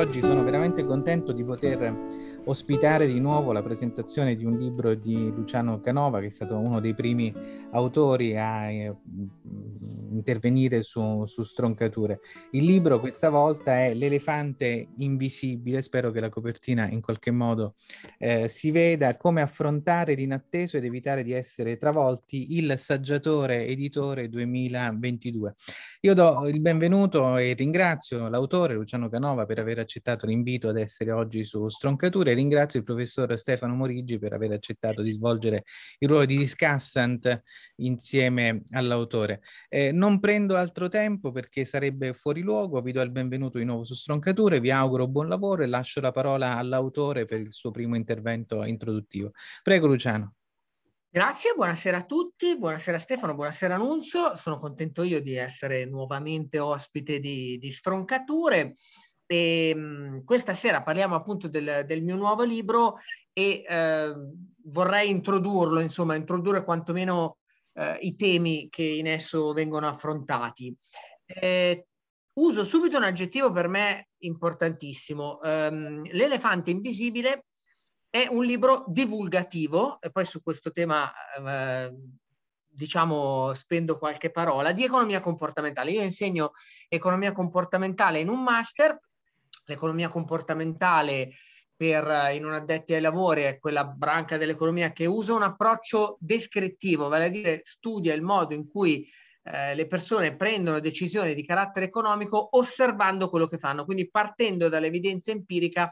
oggi sono veramente contento di poter ospitare di nuovo la presentazione di un libro di Luciano Canova, che è stato uno dei primi autori a eh, intervenire su, su stroncature. Il libro questa volta è L'elefante invisibile, spero che la copertina in qualche modo eh, si veda, come affrontare l'inatteso ed evitare di essere travolti, il saggiatore editore 2022. Io do il benvenuto e ringrazio l'autore Luciano Canova per aver accettato l'invito ad essere oggi su Stroncature e ringrazio il professor Stefano Morigi per aver accettato di svolgere il ruolo di discussant insieme all'autore. Eh, non prendo altro tempo perché sarebbe fuori luogo, vi do il benvenuto di nuovo su Stroncature, vi auguro buon lavoro e lascio la parola all'autore per il suo primo intervento introduttivo. Prego Luciano. Grazie, buonasera a tutti, buonasera Stefano, buonasera Nunzio, sono contento io di essere nuovamente ospite di, di Stroncature. E, mh, questa sera parliamo appunto del, del, mio nuovo libro e eh, vorrei introdurlo, insomma, introdurre quantomeno eh, i temi che in esso vengono affrontati. Eh, uso subito un aggettivo per me importantissimo. Um, L'elefante invisibile è un libro divulgativo, e poi su questo tema eh, diciamo spendo qualche parola, di economia comportamentale. Io insegno economia comportamentale in un master, l'economia comportamentale per in un addetti ai lavori è quella branca dell'economia che usa un approccio descrittivo, vale a dire studia il modo in cui eh, le persone prendono decisioni di carattere economico osservando quello che fanno, quindi partendo dall'evidenza empirica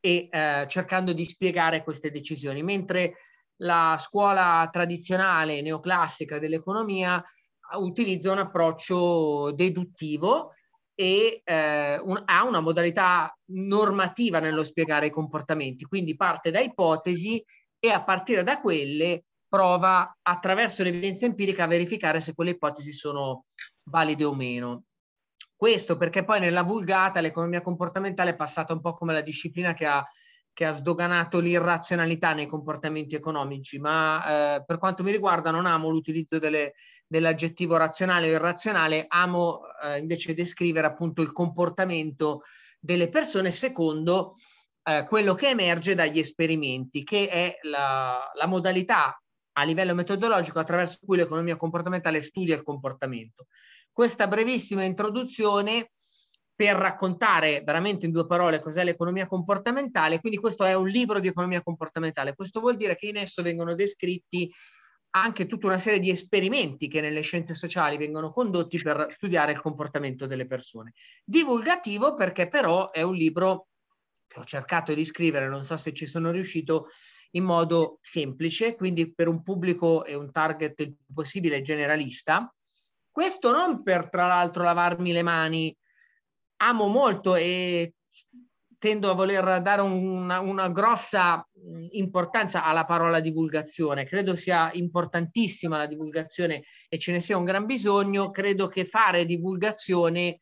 e eh, cercando di spiegare queste decisioni, mentre la scuola tradizionale neoclassica dell'economia utilizza un approccio deduttivo e eh, un, ha una modalità normativa nello spiegare i comportamenti, quindi parte da ipotesi e a partire da quelle prova attraverso l'evidenza empirica a verificare se quelle ipotesi sono valide o meno. Questo perché poi nella vulgata l'economia comportamentale è passata un po' come la disciplina che ha, che ha sdoganato l'irrazionalità nei comportamenti economici, ma eh, per quanto mi riguarda non amo l'utilizzo delle, dell'aggettivo razionale o irrazionale, amo eh, invece descrivere appunto il comportamento delle persone secondo eh, quello che emerge dagli esperimenti, che è la, la modalità a livello metodologico attraverso cui l'economia comportamentale studia il comportamento. Questa brevissima introduzione per raccontare veramente in due parole cos'è l'economia comportamentale. Quindi questo è un libro di economia comportamentale. Questo vuol dire che in esso vengono descritti anche tutta una serie di esperimenti che nelle scienze sociali vengono condotti per studiare il comportamento delle persone. Divulgativo perché però è un libro che ho cercato di scrivere, non so se ci sono riuscito, in modo semplice, quindi per un pubblico e un target il più possibile generalista, questo non per, tra l'altro, lavarmi le mani. Amo molto e tendo a voler dare una, una, grossa importanza alla parola divulgazione. Credo sia importantissima la divulgazione e ce ne sia un gran bisogno. Credo che fare divulgazione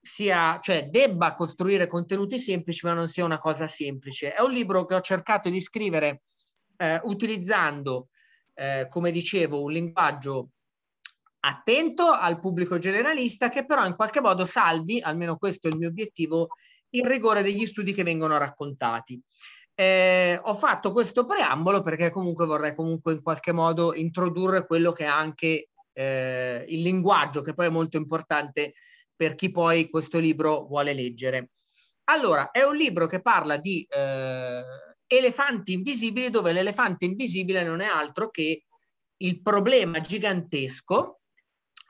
sia, cioè debba costruire contenuti semplici, ma non sia una cosa semplice. È un libro che ho cercato di scrivere eh, utilizzando, eh, come dicevo, un linguaggio attento al pubblico generalista che però in qualche modo salvi, almeno questo è il mio obiettivo, il rigore degli studi che vengono raccontati. Eh, ho fatto questo preambolo perché comunque vorrei comunque in qualche modo introdurre quello che è anche eh, il linguaggio, che poi è molto importante per chi poi questo libro vuole leggere. Allora, è un libro che parla di eh, elefanti invisibili, dove l'elefante invisibile non è altro che il problema gigantesco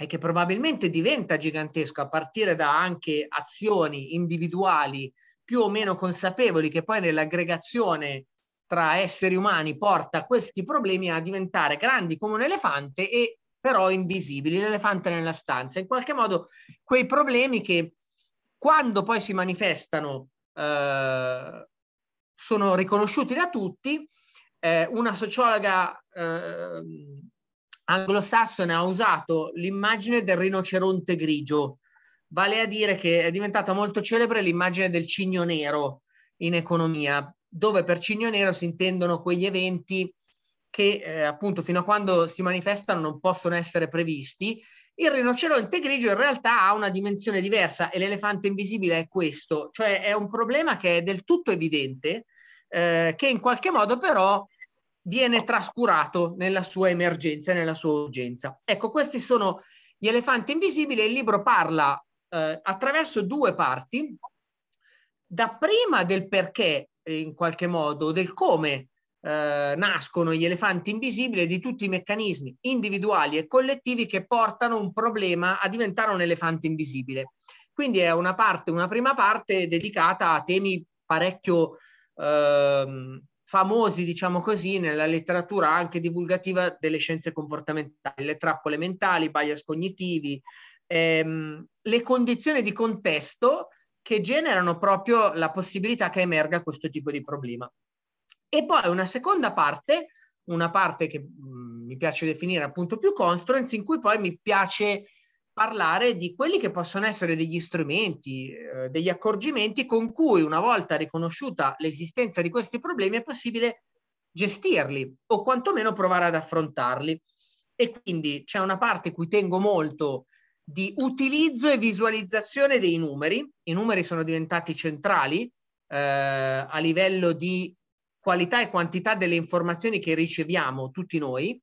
e che probabilmente diventa gigantesco a partire da anche azioni individuali più o meno consapevoli che poi nell'aggregazione tra esseri umani porta questi problemi a diventare grandi come un elefante e però invisibili, l'elefante nella stanza. In qualche modo quei problemi che quando poi si manifestano eh, sono riconosciuti da tutti. Eh, una sociologa eh, anglosassone ha usato l'immagine del rinoceronte grigio, vale a dire che è diventata molto celebre l'immagine del cigno nero in economia, dove per cigno nero si intendono quegli eventi che eh, appunto fino a quando si manifestano non possono essere previsti. Il rinoceronte grigio in realtà ha una dimensione diversa e l'elefante invisibile è questo, cioè è un problema che è del tutto evidente, eh, che in qualche modo però viene trascurato nella sua emergenza nella sua urgenza. Ecco, questi sono gli elefanti invisibili il libro parla eh, attraverso due parti, dapprima del perché in qualche modo, del come eh, nascono gli elefanti invisibili e di tutti i meccanismi individuali e collettivi che portano un problema a diventare un elefante invisibile. Quindi è una parte, una prima parte dedicata a temi parecchio eh, famosi, diciamo così, nella letteratura anche divulgativa delle scienze comportamentali, le trappole mentali, i bias cognitivi, ehm, le condizioni di contesto che generano proprio la possibilità che emerga questo tipo di problema. E poi una seconda parte, una parte che mh, mm, mi piace definire appunto più constraints, in cui poi mi piace parlare di quelli che possono essere degli strumenti, eh, degli accorgimenti con cui una volta riconosciuta l'esistenza di questi problemi è possibile gestirli o quantomeno provare ad affrontarli. E quindi c'è una parte cui tengo molto di utilizzo e visualizzazione dei numeri. I numeri sono diventati centrali eh, a livello di qualità e quantità delle informazioni che riceviamo tutti noi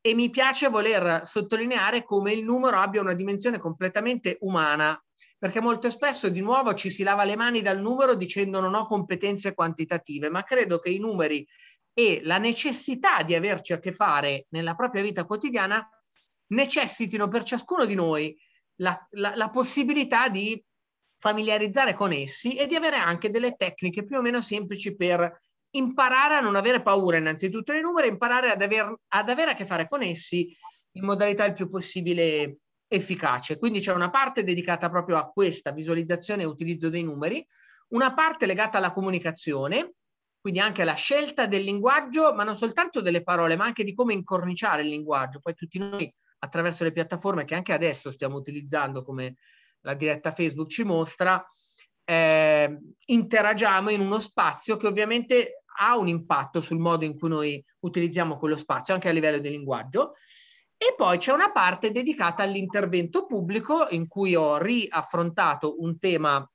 e mi piace voler sottolineare come il numero abbia una dimensione completamente umana, perché molto spesso di nuovo ci si lava le mani dal numero dicendo non ho competenze quantitative, ma credo che i numeri e la necessità di averci a che fare nella propria vita quotidiana necessitino per ciascuno di noi la, la, la possibilità di familiarizzare con essi e di avere anche delle tecniche più o meno semplici per imparare a non avere paura innanzitutto dei numeri, imparare ad, aver, ad avere a che fare con essi in modalità il più possibile efficace. Quindi c'è una parte dedicata proprio a questa visualizzazione e utilizzo dei numeri, una parte legata alla comunicazione, quindi anche alla scelta del linguaggio, ma non soltanto delle parole, ma anche di come incorniciare il linguaggio. Poi tutti noi attraverso le piattaforme che anche adesso stiamo utilizzando, come la diretta Facebook ci mostra, eh, interagiamo in uno spazio che ovviamente ha un impatto sul modo in cui noi utilizziamo quello spazio, anche a livello di linguaggio. E poi c'è una parte dedicata all'intervento pubblico in cui ho riaffrontato un tema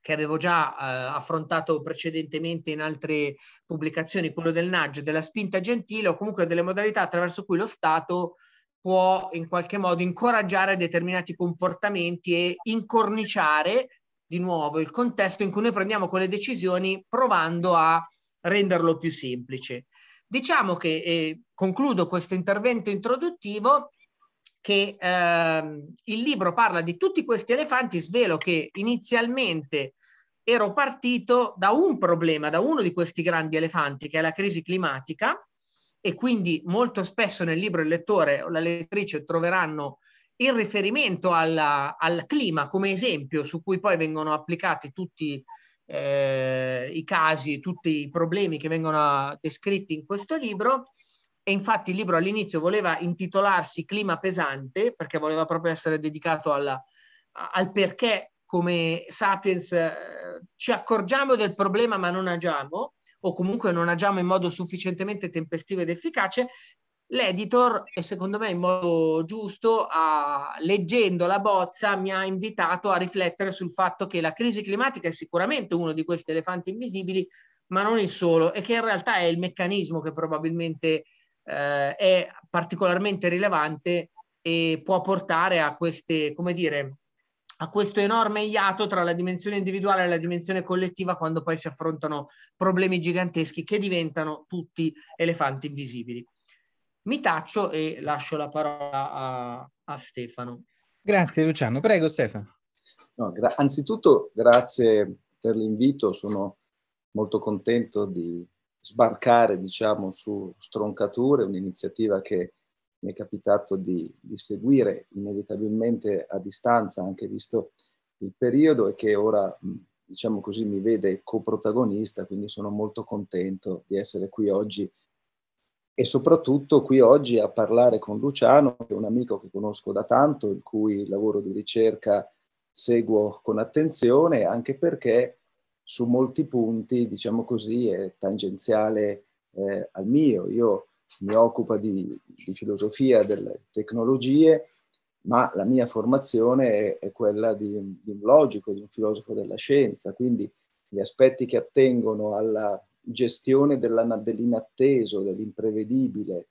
che avevo già eh, affrontato precedentemente in altre pubblicazioni, quello del nudge, della spinta gentile o comunque delle modalità attraverso cui lo Stato può in qualche modo incoraggiare determinati comportamenti e incorniciare di nuovo il contesto in cui noi prendiamo quelle decisioni provando a renderlo più semplice. Diciamo che, eh, concludo questo intervento introduttivo, che eh, il libro parla di tutti questi elefanti, svelo che inizialmente ero partito da un problema, da uno di questi grandi elefanti, che è la crisi climatica, e quindi molto spesso nel libro il lettore o la lettrice troveranno il riferimento alla, al clima come esempio su cui poi vengono applicati tutti eh, i casi, tutti i problemi che vengono descritti in questo libro. E infatti il libro all'inizio voleva intitolarsi Clima pesante, perché voleva proprio essere dedicato alla, al perché come Sapiens eh, ci accorgiamo del problema ma non agiamo, o comunque non agiamo in modo sufficientemente tempestivo ed efficace, l'editor, e secondo me in modo giusto, ha, leggendo la bozza, mi ha invitato a riflettere sul fatto che la crisi climatica è sicuramente uno di questi elefanti invisibili, ma non il solo, e che in realtà è il meccanismo che probabilmente eh, è particolarmente rilevante e può portare a queste, come dire, a questo enorme iato tra la dimensione individuale e la dimensione collettiva quando poi si affrontano problemi giganteschi che diventano tutti elefanti invisibili. Mi taccio e lascio la parola a, a Stefano. Grazie Luciano, prego Stefano. No, gra- anzitutto grazie per l'invito, sono molto contento di sbarcare diciamo, su Stroncature, un'iniziativa che mi è capitato di, di, seguire inevitabilmente a distanza, anche visto il periodo e che ora, diciamo così, mi vede coprotagonista, quindi sono molto contento di essere qui oggi e soprattutto qui oggi a parlare con Luciano, che è un amico che conosco da tanto, il cui lavoro di ricerca seguo con attenzione, anche perché su molti punti, diciamo così, è tangenziale eh, al mio. Io mi occupo di, di, filosofia delle tecnologie, ma la mia formazione è, è quella di, di un logico, di un filosofo della scienza, quindi gli aspetti che attengono alla gestione dell'inatteso, dell'imprevedibile,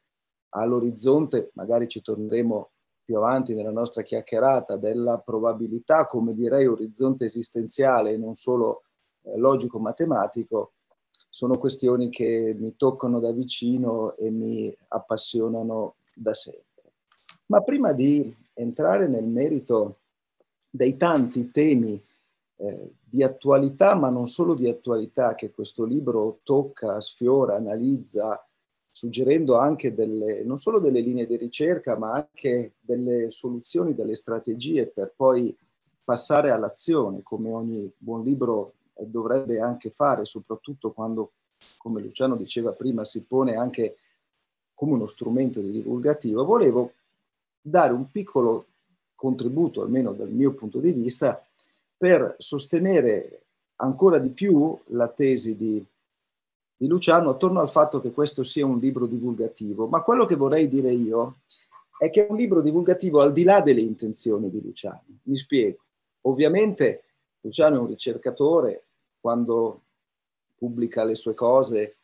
all'orizzonte, magari ci torneremo più avanti nella nostra chiacchierata, della probabilità, come direi, orizzonte esistenziale e non solo eh, logico-matematico, sono questioni che mi toccano da vicino e mi appassionano da sempre. Ma prima di entrare nel merito dei tanti temi eh, di attualità, ma non solo di attualità, che questo libro tocca, sfiora, analizza, suggerendo anche delle, non solo delle linee di ricerca, ma anche delle soluzioni, delle strategie per poi passare all'azione, come ogni buon libro dovrebbe anche fare, soprattutto quando, come Luciano diceva prima, si pone anche come uno strumento di divulgativo. Volevo dare un piccolo contributo, almeno dal mio punto di vista, per sostenere ancora di più la tesi di, di Luciano attorno al fatto che questo sia un libro divulgativo. Ma quello che vorrei dire io è che è un libro divulgativo al di là delle intenzioni di Luciano. Mi spiego. Ovviamente Luciano è un ricercatore, quando pubblica le sue cose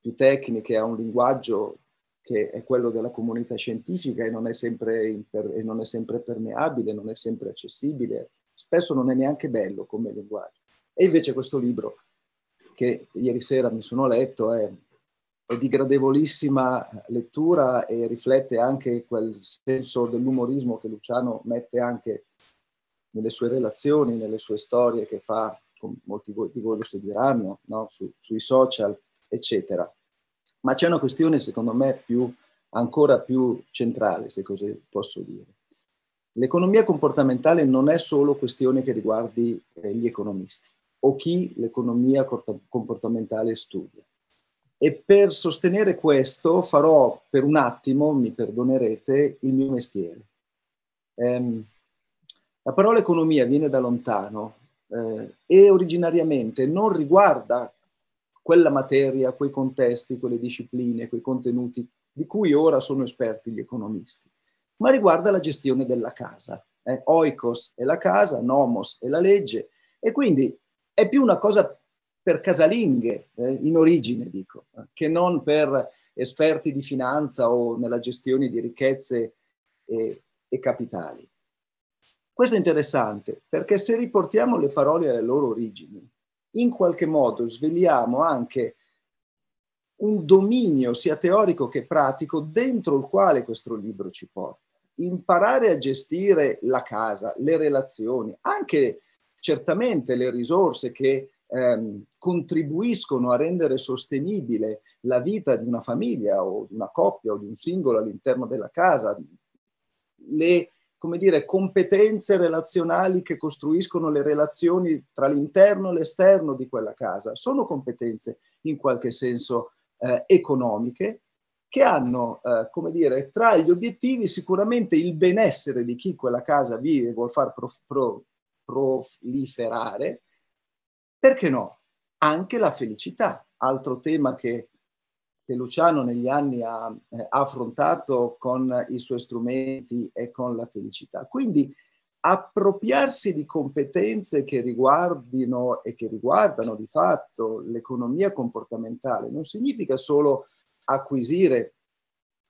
più tecniche ha un linguaggio che è quello della comunità scientifica e non è sempre, imper- e non è sempre permeabile, non è sempre accessibile spesso non è neanche bello come linguaggio. E invece questo libro, che ieri sera mi sono letto, è, è di gradevolissima lettura e riflette anche quel senso dell'umorismo che Luciano mette anche nelle sue relazioni, nelle sue storie che fa, molti di voi lo seguiranno, no? Su, sui social, eccetera. Ma c'è una questione, secondo me, più, ancora più centrale, se così posso dire. L'economia comportamentale non è solo questione che riguardi eh, gli economisti o chi l'economia comportamentale studia. E per sostenere questo farò per un attimo, mi perdonerete, il mio mestiere. Eh, la parola economia viene da lontano eh, e originariamente non riguarda quella materia, quei contesti, quelle discipline, quei contenuti di cui ora sono esperti gli economisti ma riguarda la gestione della casa. Eh? Oikos è la casa, nomos è la legge, e quindi è più una cosa per casalinghe, eh, in origine dico, che non per esperti di finanza o nella gestione di ricchezze e, e capitali. Questo è interessante perché se riportiamo le parole alle loro origini, in qualche modo sveliamo anche un dominio sia teorico che pratico dentro il quale questo libro ci porta imparare a gestire la casa, le relazioni, anche certamente le risorse che ehm, contribuiscono a rendere sostenibile la vita di una famiglia o di una coppia o di un singolo all'interno della casa, le come dire, competenze relazionali che costruiscono le relazioni tra l'interno e l'esterno di quella casa. Sono competenze in qualche senso eh, economiche che hanno, eh, come dire, tra gli obiettivi sicuramente il benessere di chi quella casa vive e vuol far pro, pro, proliferare, perché no? Anche la felicità, altro tema che che Luciano negli anni ha, eh, affrontato con i suoi strumenti e con la felicità. Quindi appropriarsi di competenze che riguardino e che riguardano di fatto l'economia comportamentale non significa solo acquisire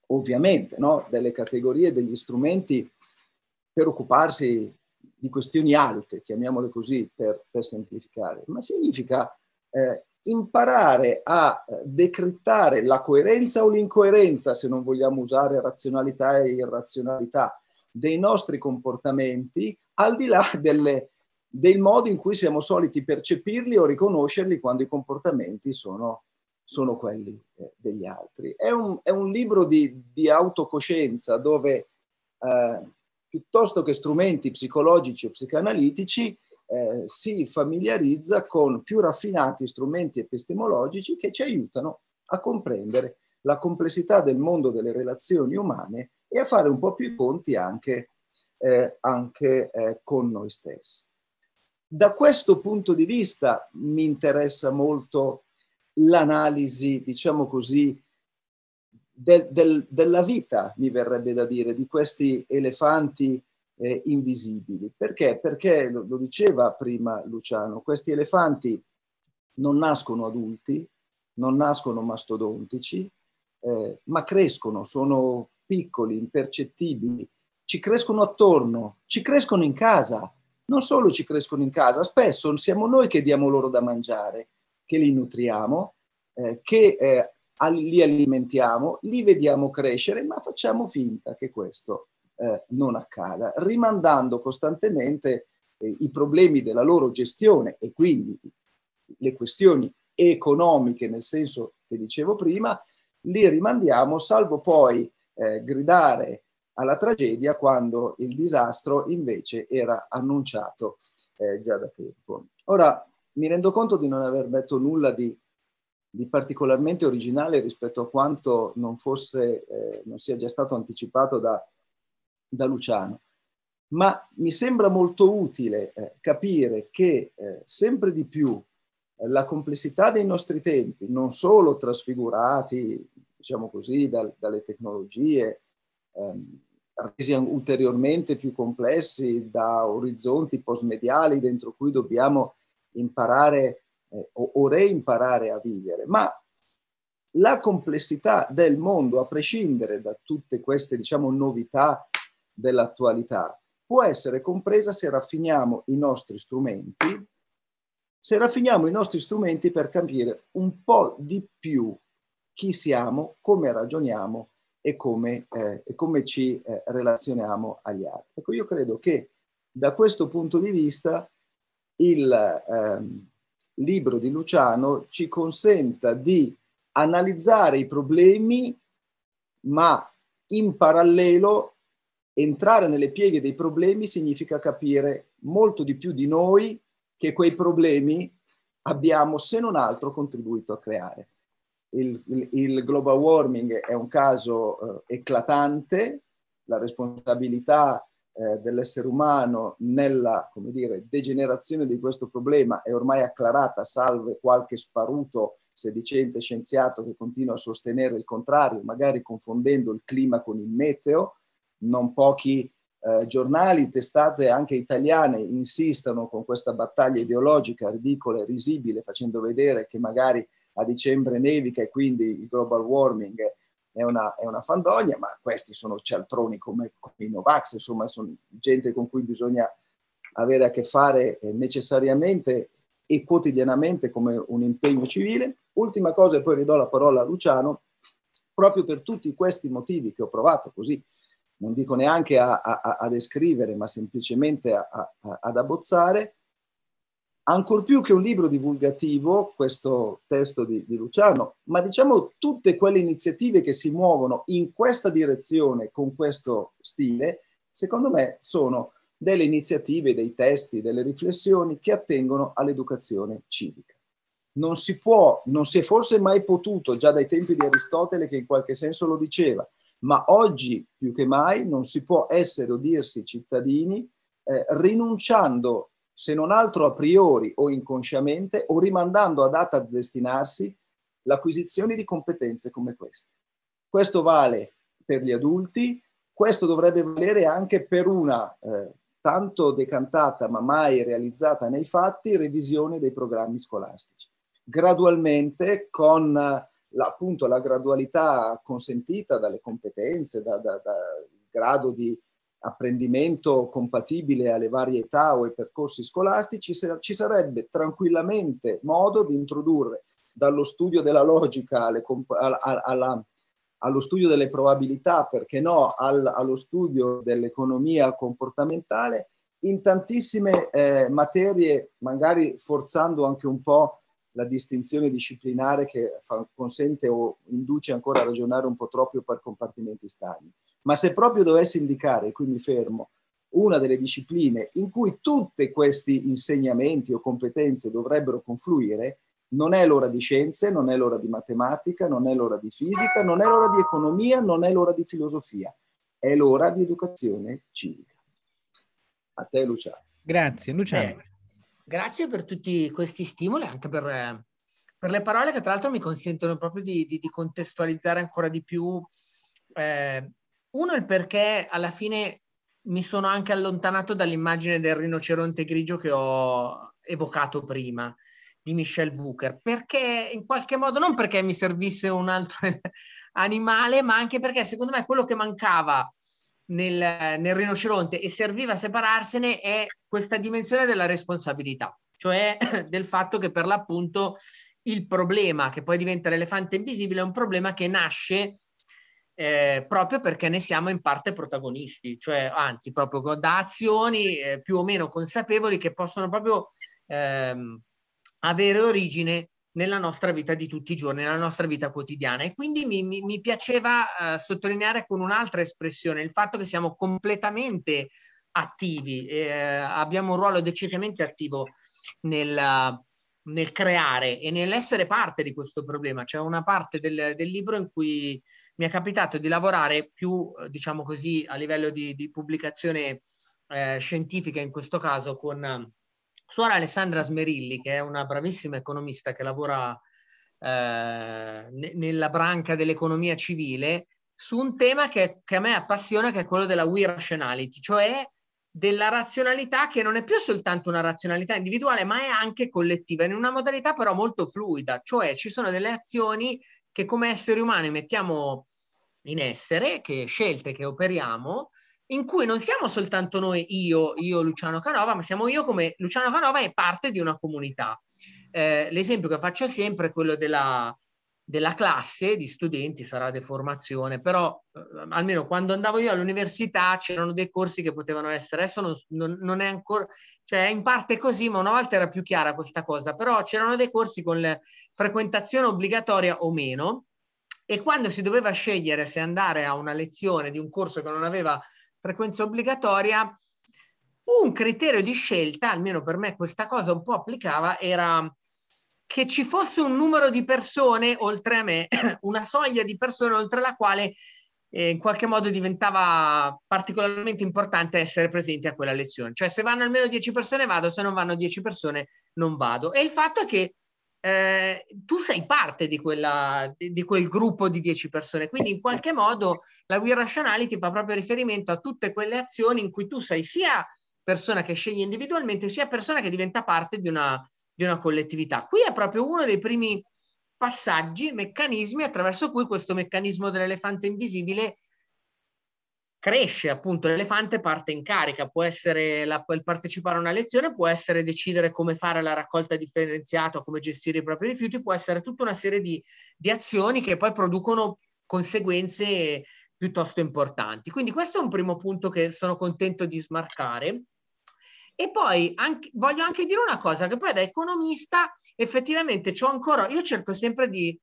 ovviamente no, delle categorie, degli strumenti per occuparsi di questioni alte, chiamiamole così per, per semplificare, ma significa eh, imparare a decrittare la coerenza o l'incoerenza, se non vogliamo usare razionalità e irrazionalità, dei nostri comportamenti, al di là delle, del modo in cui siamo soliti percepirli o riconoscerli quando i comportamenti sono, sono quelli eh, degli altri. È un, è un libro di, di, autocoscienza dove, eh, piuttosto che strumenti psicologici o psicanalitici, eh, si familiarizza con più raffinati strumenti epistemologici che ci aiutano a comprendere la complessità del mondo delle relazioni umane e a fare un po' più i conti anche, eh, anche eh, con noi stessi. Da questo punto di vista mi interessa molto l'analisi, diciamo così, del, del, della vita, mi verrebbe da dire, di questi elefanti eh, invisibili. Perché? Perché, lo, lo diceva prima Luciano, questi elefanti non nascono adulti, non nascono mastodontici, eh, ma crescono, sono piccoli, impercettibili, ci crescono attorno, ci crescono in casa. Non solo ci crescono in casa, spesso siamo noi che diamo loro da mangiare, che li nutriamo, eh, che eh, li alimentiamo, li vediamo crescere, ma facciamo finta che questo eh, non accada, rimandando costantemente eh, i problemi della loro gestione e quindi le questioni economiche, nel senso che dicevo prima, li rimandiamo, salvo poi eh, gridare alla tragedia quando il disastro invece era annunciato eh, già da tempo. Ora, mi rendo conto di non aver detto nulla di, di particolarmente originale rispetto a quanto non, fosse, eh, non sia già stato anticipato da, da Luciano. Ma mi sembra molto utile eh, capire che eh, sempre di più eh, la complessità dei nostri tempi, non solo trasfigurati, diciamo così, dal, dalle tecnologie, ehm, resi ulteriormente più complessi da orizzonti postmediali dentro cui dobbiamo imparare eh, o, o reimparare a vivere, ma la complessità del mondo, a prescindere da tutte queste, diciamo, novità dell'attualità può essere compresa se raffiniamo i nostri strumenti, se raffiniamo i nostri strumenti per capire un po' di più chi siamo, come ragioniamo e come, eh, e come ci eh, relazioniamo agli altri. Ecco, io credo che da questo punto di vista il eh, libro di Luciano ci consenta di analizzare i problemi, ma in parallelo entrare nelle pieghe dei problemi significa capire molto di più di noi che quei problemi abbiamo, se non altro, contribuito a creare. Il, il, il global warming è un caso eh, eclatante, la responsabilità eh, dell'essere umano nella come dire, degenerazione di questo problema è ormai acclarata, salve qualche sparuto sedicente scienziato che continua a sostenere il contrario, magari confondendo il clima con il meteo, non pochi eh, giornali, testate anche italiane insistono con questa battaglia ideologica ridicola e risibile, facendo vedere che magari a dicembre nevica e quindi il global warming è una, è una fandogna, ma questi sono cialtroni come, come i Novax, insomma sono gente con cui bisogna avere a che fare eh, necessariamente e quotidianamente come un impegno civile. Ultima cosa e poi ridò la parola a Luciano, proprio per tutti questi motivi che ho provato così non dico neanche a, a, a descrivere, ma semplicemente a, ad abbozzare, ancor più che un libro divulgativo, questo testo di, di, Luciano, ma diciamo tutte quelle iniziative che si muovono in questa direzione, con questo stile, Secondo me sono delle iniziative, dei testi, delle riflessioni che attengono all'educazione civica. Non si può, non si è forse mai potuto, già dai tempi di Aristotele che in qualche senso lo diceva, ma oggi più che mai non si può essere o dirsi cittadini eh, rinunciando, se non altro a priori o inconsciamente, o rimandando a data di destinarsi l'acquisizione di competenze come queste. Questo vale per gli adulti, questo dovrebbe valere anche per una eh, tanto decantata ma mai realizzata nei fatti revisione dei programmi scolastici. Gradualmente, con la, appunto la gradualità consentita dalle competenze, dal da, da grado di apprendimento compatibile alle varie età o ai percorsi scolastici, ci sarebbe tranquillamente modo di introdurre dallo studio della logica alle, alla, allo studio delle probabilità, perché no, al, allo studio dell'economia comportamentale, in tantissime eh, materie, magari forzando anche un po' la distinzione disciplinare che fa, consente o induce ancora a ragionare un po' troppo per compartimenti stagni. Ma se proprio dovessi indicare, e qui mi fermo, una delle discipline in cui tutti questi insegnamenti o competenze dovrebbero confluire, non è l'ora di scienze, non è l'ora di matematica, non è l'ora di fisica, non è l'ora di economia, non è l'ora di filosofia, è l'ora di educazione civica. A te Luciano. Grazie Luciano. Eh, grazie per tutti questi stimoli, anche per, eh, per, le parole che tra l'altro mi consentono proprio di, di, di contestualizzare ancora di più. Eh, uno, il perché alla fine mi sono anche allontanato dall'immagine del rinoceronte grigio che ho evocato prima di Michel Wucker, perché in qualche modo, non perché mi servisse un altro animale, ma anche perché secondo me quello che mancava nel, nel rinoceronte e serviva a separarsene è questa dimensione della responsabilità, cioè del fatto che per l'appunto il problema che poi diventa l'elefante invisibile è un problema che nasce eh, proprio perché ne siamo in parte protagonisti, cioè anzi proprio da azioni eh, più o meno consapevoli che possono proprio ehm, avere origine nella nostra vita di tutti i giorni, nella nostra vita quotidiana. E quindi mi, mi, mi piaceva uh, sottolineare con un'altra espressione il fatto che siamo completamente attivi, eh, abbiamo un ruolo decisamente attivo nel, nel, creare e nell'essere parte di questo problema. C'è una parte del, del, libro in cui mi è capitato di lavorare più, diciamo così, a livello di, di pubblicazione eh, scientifica, in questo caso con suora Alessandra Smerilli, che è una bravissima economista che lavora eh, nella branca dell'economia civile, su un tema che, che, a me appassiona, che è quello della we rationality, cioè della razionalità che non è più soltanto una razionalità individuale, ma è anche collettiva, in una modalità però molto fluida, cioè ci sono delle azioni che come esseri umani mettiamo in essere, che scelte che operiamo, in cui non siamo soltanto noi, io, io Luciano Canova, ma siamo io come Luciano Canova è parte di una comunità. Eh, l'esempio che faccio sempre è quello della, della classe di studenti, sarà deformazione, però eh, almeno quando andavo io all'università c'erano dei corsi che potevano essere, adesso non, non, non, è ancora, cioè in parte così, ma una volta era più chiara questa cosa, però c'erano dei corsi con frequentazione obbligatoria o meno e quando si doveva scegliere se andare a una lezione di un corso che non aveva frequenza obbligatoria, un criterio di scelta, almeno per me questa cosa un po' applicava, era che ci fosse un numero di persone oltre a me, una soglia di persone oltre la quale eh, in qualche modo diventava particolarmente importante essere presenti a quella lezione. Cioè se vanno almeno 10 persone vado, se non vanno 10 persone non vado. E il fatto è che eh, tu sei parte di, quella, di, quel gruppo di 10 persone, quindi in qualche modo la We Rationality fa proprio riferimento a tutte quelle azioni in cui tu sei sia persona che sceglie individualmente, sia persona che diventa parte di una, di una collettività. Qui è proprio uno dei primi passaggi, meccanismi attraverso cui questo meccanismo dell'elefante invisibile cresce appunto l'elefante parte in carica, può essere la, il partecipare a una lezione, può essere decidere come fare la raccolta differenziata, come gestire i propri rifiuti, può essere tutta una serie di, di azioni che poi producono conseguenze piuttosto importanti. Quindi questo è un primo punto che sono contento di smarcare. E poi anche, voglio anche dire una cosa, che poi da economista effettivamente c'ho ancora, io cerco sempre di,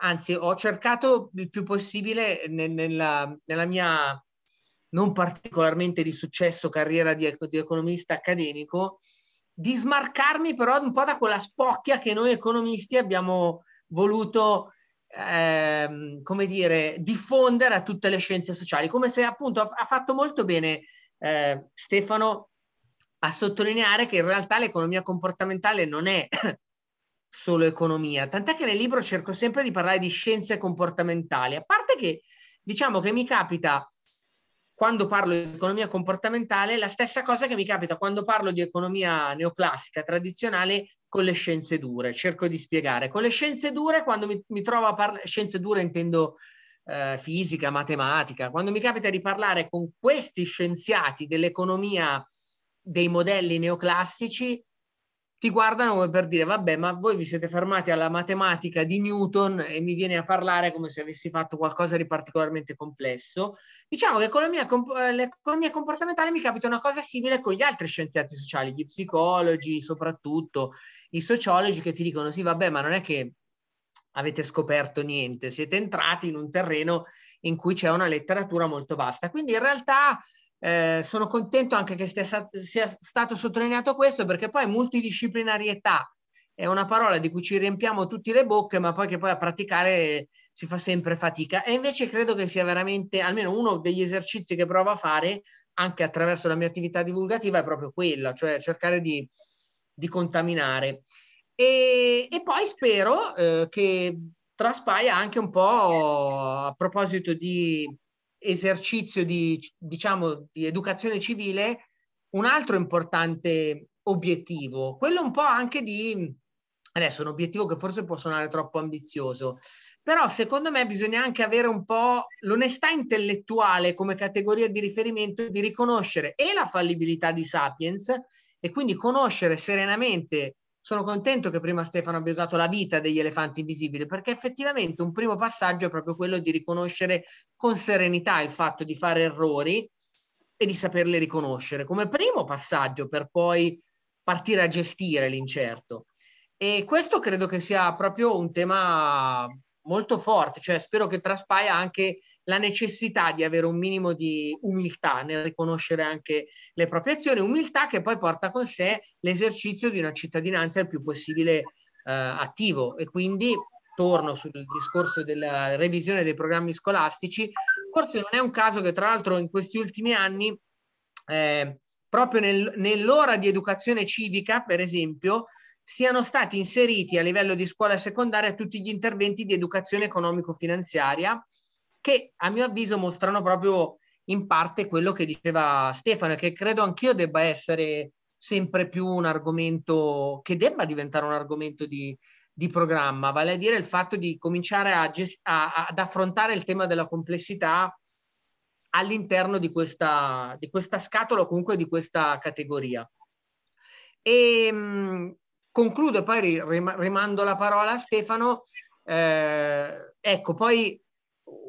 anzi ho cercato il più possibile nel, nella, nella mia non particolarmente di successo, carriera di, di economista accademico, di smarcarmi però un po' da quella spocchia che noi economisti abbiamo voluto ehm, come dire, diffondere a tutte le scienze sociali, come se appunto ha, ha fatto molto bene eh, Stefano a sottolineare che in realtà l'economia comportamentale non è solo economia, tant'è che nel libro cerco sempre di parlare di scienze comportamentali, a parte che diciamo che mi capita quando parlo di economia comportamentale la stessa cosa che mi capita quando parlo di economia neoclassica tradizionale con le scienze dure. Cerco di spiegare. Con le scienze dure, quando mi, mi trovo a parlare, scienze dure intendo eh, fisica, matematica, quando mi capita di parlare con questi scienziati dell'economia dei modelli neoclassici, ti guardano come per dire, vabbè, ma voi vi siete fermati alla matematica di Newton e mi viene a parlare come se avessi fatto qualcosa di particolarmente complesso. Diciamo che con comp- l'economia comportamentale mi capita una cosa simile con gli altri scienziati sociali, gli psicologi soprattutto, i sociologi che ti dicono, sì, vabbè, ma non è che avete scoperto niente, siete entrati in un terreno in cui c'è una letteratura molto vasta. Quindi in realtà eh, sono contento anche che sia, sia stato sottolineato questo perché poi multidisciplinarietà è una parola di cui ci riempiamo tutti le bocche, ma poi che poi a praticare si fa sempre fatica. E invece credo che sia veramente, almeno uno degli esercizi che provo a fare, anche attraverso la mia attività divulgativa, è proprio quella, cioè cercare di, di contaminare. E, e, poi spero eh, che traspaia anche un po' a proposito di esercizio di, diciamo, di educazione civile un altro importante obiettivo, quello un po' anche di, adesso un obiettivo che forse può suonare troppo ambizioso, però secondo me bisogna anche avere un po' l'onestà intellettuale come categoria di riferimento di riconoscere e la fallibilità di Sapiens e quindi conoscere serenamente sono contento che prima Stefano abbia usato la vita degli elefanti invisibili, perché effettivamente un primo passaggio è proprio quello di riconoscere con serenità il fatto di fare errori e di saperli riconoscere come primo passaggio per poi partire a gestire l'incerto. E questo credo che sia proprio un tema molto forte, cioè spero che traspaia anche la necessità di avere un minimo di umiltà nel riconoscere anche le proprie azioni, umiltà che poi porta con sé l'esercizio di una cittadinanza il più possibile eh, attivo. E quindi torno sul discorso della revisione dei programmi scolastici, forse non è un caso che tra l'altro in questi ultimi anni, eh, proprio nel, nell'ora di educazione civica, per esempio, siano stati inseriti a livello di scuola secondaria tutti gli interventi di educazione economico-finanziaria che a mio avviso mostrano proprio in parte quello che diceva Stefano, che credo anch'io debba essere sempre più un argomento, che debba diventare un argomento di, di programma, vale a dire il fatto di cominciare a gest- a, ad affrontare il tema della complessità all'interno di questa, di questa scatola o comunque di questa categoria. E mh, concludo, poi rimando la parola a Stefano. Eh, ecco, poi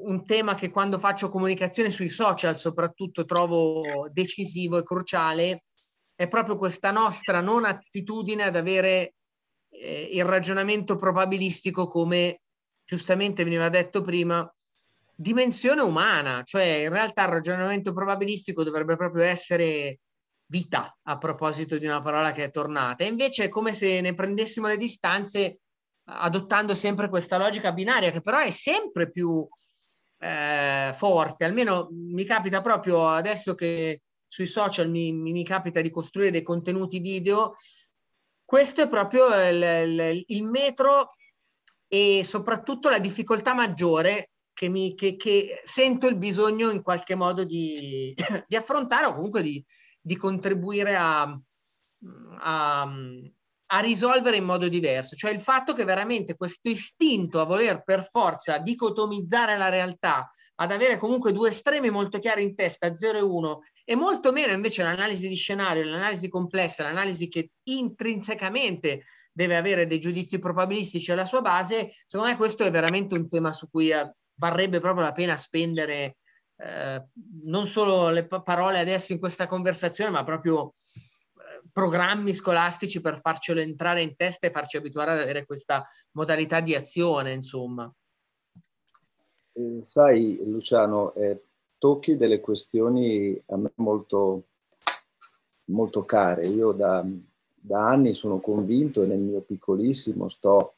un tema che quando faccio comunicazione sui social soprattutto trovo decisivo e cruciale è proprio questa nostra non attitudine ad avere eh, il ragionamento probabilistico come giustamente veniva detto prima dimensione umana, cioè in realtà il ragionamento probabilistico dovrebbe proprio essere vita a proposito di una parola che è tornata, e invece è come se ne prendessimo le distanze adottando sempre questa logica binaria che però è sempre più eh, forte, almeno mi capita proprio adesso che sui social mi, mi, capita di costruire dei contenuti video, questo è proprio il, il, il metro e soprattutto la difficoltà maggiore che, mi, che, che, sento il bisogno in qualche modo di, di affrontare o comunque di, di contribuire a, a, a risolvere in modo diverso, cioè il fatto che veramente questo istinto a voler per forza dicotomizzare la realtà, ad avere comunque due estremi molto chiari in testa, 0 e 1, e molto meno invece l'analisi di scenario, l'analisi complessa, l'analisi che intrinsecamente deve avere dei giudizi probabilistici alla sua base, secondo me questo è veramente un tema su cui eh, varrebbe proprio la pena spendere eh, non solo le parole adesso in questa conversazione, ma proprio programmi scolastici per farcelo entrare in testa e farci abituare ad avere questa modalità di azione, insomma. Eh, sai, Luciano, eh, tocchi delle questioni a me molto, molto care. Io da, da anni sono convinto e nel mio piccolissimo sto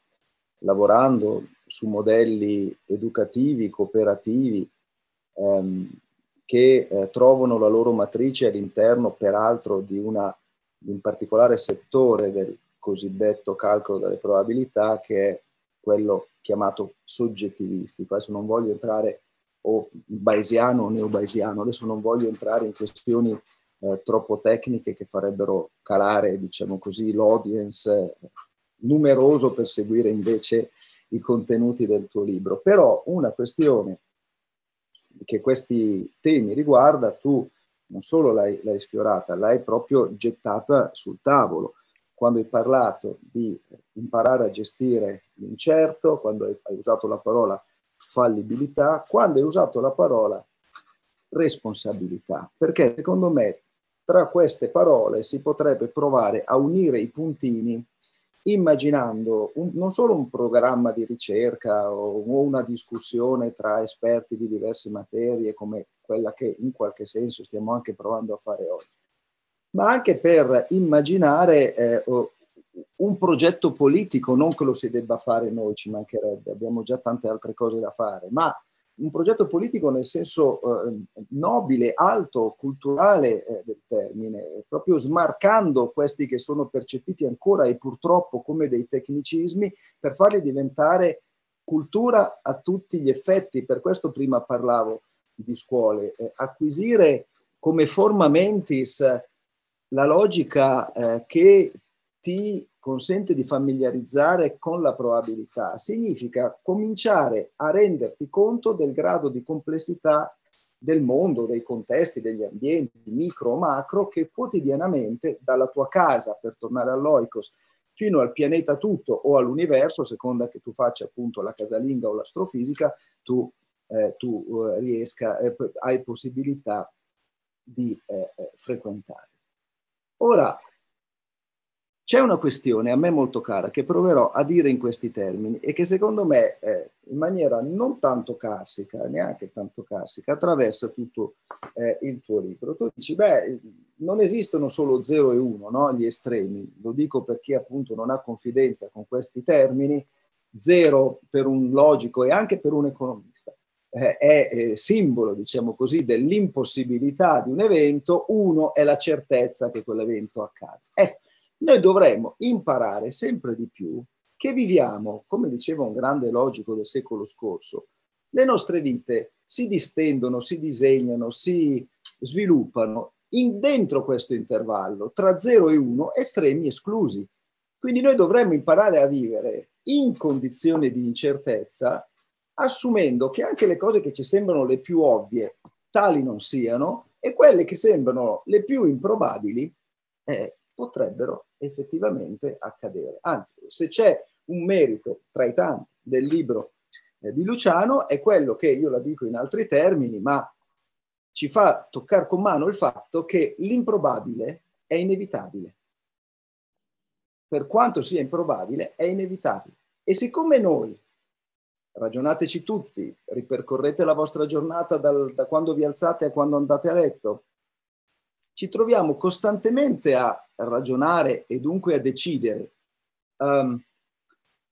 lavorando su modelli educativi, cooperativi, ehm, che eh, trovano la loro matrice all'interno, peraltro, di, una, un particolare settore del cosiddetto calcolo delle probabilità, che è quello chiamato soggettivistico. Adesso non voglio entrare o bayesiano o neobayesiano, adesso non voglio entrare in questioni eh, troppo tecniche che farebbero calare, diciamo così, l'audience numeroso per seguire invece i contenuti del tuo libro. Però una questione che questi temi riguarda, tu non solo l'hai, l'hai sfiorata, l'hai proprio gettata sul tavolo. Quando hai parlato di imparare a gestire l'incerto, quando hai, hai usato la parola fallibilità, quando hai usato la parola responsabilità, perché secondo me tra queste parole si potrebbe provare a unire i puntini immaginando un, non solo un programma di ricerca o, o, una discussione tra esperti di diverse materie come quella che in qualche senso stiamo anche provando a fare oggi, ma anche per immaginare eh, un progetto politico, non che lo si debba fare noi, ci mancherebbe, abbiamo già tante altre cose da fare, ma un progetto politico nel senso eh, nobile, alto, culturale eh, del termine, proprio smarcando questi che sono percepiti ancora e purtroppo come dei tecnicismi per farli diventare cultura a tutti gli effetti. Per questo prima parlavo di scuole, eh, acquisire come forma mentis la logica eh, che ti consente di familiarizzare con la probabilità significa cominciare a renderti conto del grado di complessità del mondo, dei contesti, degli ambienti, micro o macro, che quotidianamente dalla tua casa, per tornare all'oikos, fino al pianeta tutto o all'universo, seconda che tu faccia appunto la casalinga o l'astrofisica, tu, eh, tu eh, riesca, eh, hai possibilità di eh, frequentare. Ora, c'è una questione a me molto cara che proverò a dire in questi termini e che secondo me eh, in maniera non tanto carsica, neanche tanto carsica, attraversa tutto eh, il tuo libro. Tu dici, beh, non esistono solo 0 e 1, no? gli estremi. Lo dico per chi appunto non ha confidenza con questi termini. 0 per un logico e anche per un economista eh, è eh, simbolo, diciamo così, dell'impossibilità di un evento, 1 è la certezza che quell'evento accade. Ecco, noi dovremmo imparare sempre di più che viviamo, come diceva un grande logico del secolo scorso, le nostre vite si distendono, si disegnano, si sviluppano in, dentro questo intervallo tra 0 e 1, estremi esclusi. Quindi noi dovremmo imparare a vivere in condizioni di incertezza, assumendo che anche le cose che ci sembrano le più ovvie tali non siano e quelle che sembrano le più improbabili eh, potrebbero effettivamente accadere. Anzi, se c'è un merito tra i tanti del libro eh, di Luciano è quello che io la dico in altri termini, ma ci fa toccare con mano il fatto che l'improbabile è inevitabile. Per quanto sia improbabile, è inevitabile. E siccome noi, ragionateci tutti, ripercorrete la vostra giornata dal, da quando vi alzate a quando andate a letto, ci troviamo costantemente a ragionare e dunque a decidere um,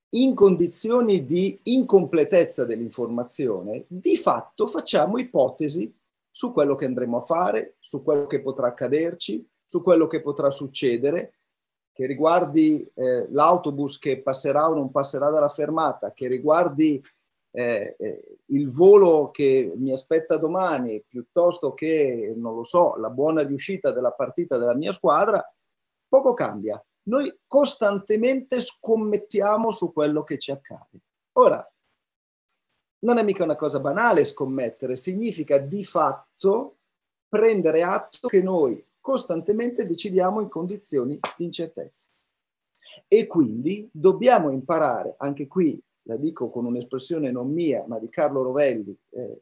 in condizioni di incompletezza dell'informazione, di fatto facciamo ipotesi su quello che andremo a fare, su quello che potrà accaderci, su quello che potrà succedere, che riguardi eh, l'autobus che passerà o non passerà dalla fermata, che riguardi eh, eh, il volo che mi aspetta domani piuttosto che, non lo so, la buona riuscita della partita della mia squadra, poco cambia. Noi costantemente scommettiamo su quello che ci accade. Ora, non è mica una cosa banale scommettere, significa di fatto prendere atto che noi costantemente decidiamo in condizioni di incertezza. E quindi dobbiamo imparare, anche qui la dico con un'espressione non mia, ma di Carlo Rovelli, eh,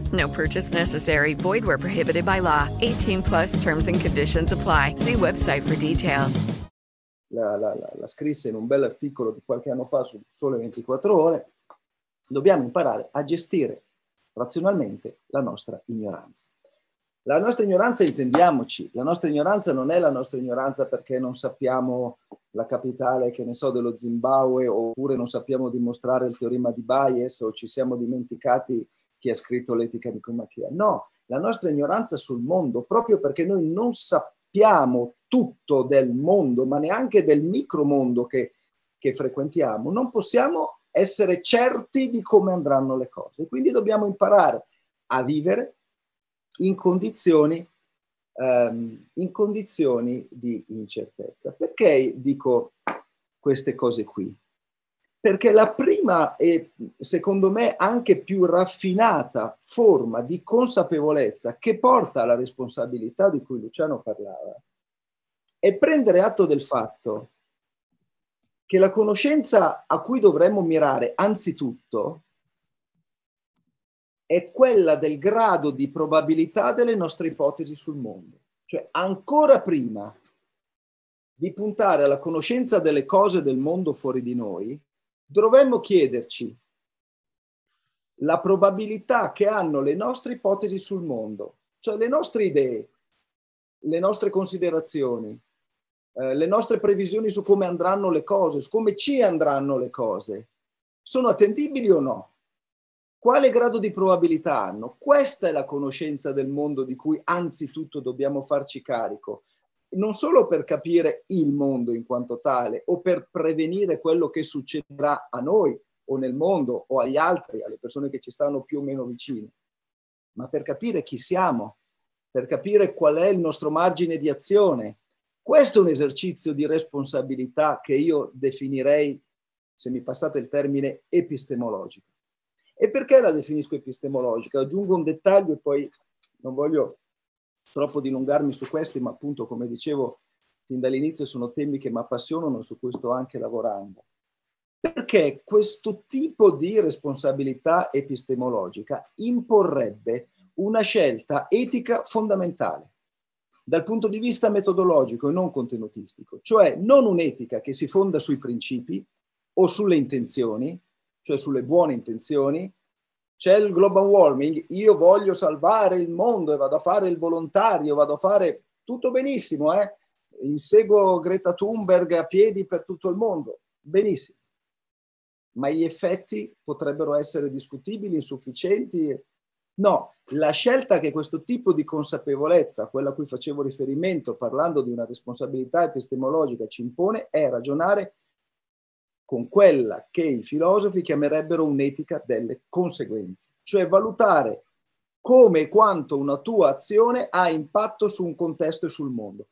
No purchase necessary. Void where prohibited by law. 18 plus terms and conditions apply. See website for details. La, la, la, la scrisse in un bell'articolo di qualche anno fa su Sole 24 Ore. Dobbiamo imparare a gestire razionalmente la nostra ignoranza. La nostra ignoranza, intendiamoci, la nostra ignoranza non è la nostra ignoranza perché non sappiamo la capitale, che ne so, dello Zimbabwe, oppure non sappiamo dimostrare il teorema di Bayes o ci siamo dimenticati chi ha scritto l'etica di Comachia. No, la nostra ignoranza sul mondo, proprio perché noi non sappiamo tutto del mondo, ma neanche del micromondo che, che frequentiamo, non possiamo essere certi di come andranno le cose. Quindi dobbiamo imparare a vivere in condizioni, um, in condizioni di incertezza. Perché dico queste cose qui? Perché la prima e secondo me anche più raffinata forma di consapevolezza che porta alla responsabilità di cui Luciano parlava è prendere atto del fatto che la conoscenza a cui dovremmo mirare anzitutto è quella del grado di probabilità delle nostre ipotesi sul mondo. Cioè ancora prima di puntare alla conoscenza delle cose del mondo fuori di noi, dovremmo chiederci la probabilità che hanno le nostre ipotesi sul mondo, cioè le nostre idee, le nostre considerazioni, eh, le nostre previsioni su come andranno le cose, su come ci andranno le cose, sono attendibili o no? Quale grado di probabilità hanno? Questa è la conoscenza del mondo di cui anzitutto dobbiamo farci carico, non solo per capire il mondo in quanto tale o per prevenire quello che succederà a noi o nel mondo o agli altri, alle persone che ci stanno più o meno vicine, ma per capire chi siamo, per capire qual è il nostro margine di azione. Questo è un esercizio di responsabilità che io definirei, se mi passate il termine, epistemologico. E perché la definisco epistemologica? Aggiungo un dettaglio e poi non voglio troppo dilungarmi su questi, ma appunto, come dicevo fin dall'inizio, sono temi che mi appassionano, su cui sto anche lavorando. Perché questo tipo di responsabilità epistemologica imporrebbe una scelta etica fondamentale dal punto di vista metodologico e non contenutistico, cioè non un'etica che si fonda sui principi o sulle intenzioni, cioè sulle buone intenzioni, c'è il global warming, io voglio salvare il mondo e vado a fare il volontario, vado a fare tutto benissimo, eh? inseguo Greta Thunberg a piedi per tutto il mondo, benissimo. Ma gli effetti potrebbero essere discutibili, insufficienti. No, la scelta che questo tipo di consapevolezza, quella a cui facevo riferimento parlando di una responsabilità epistemologica, ci impone è ragionare con quella che i filosofi chiamerebbero un'etica delle conseguenze, cioè valutare come e quanto una tua azione ha impatto su un contesto e sul mondo.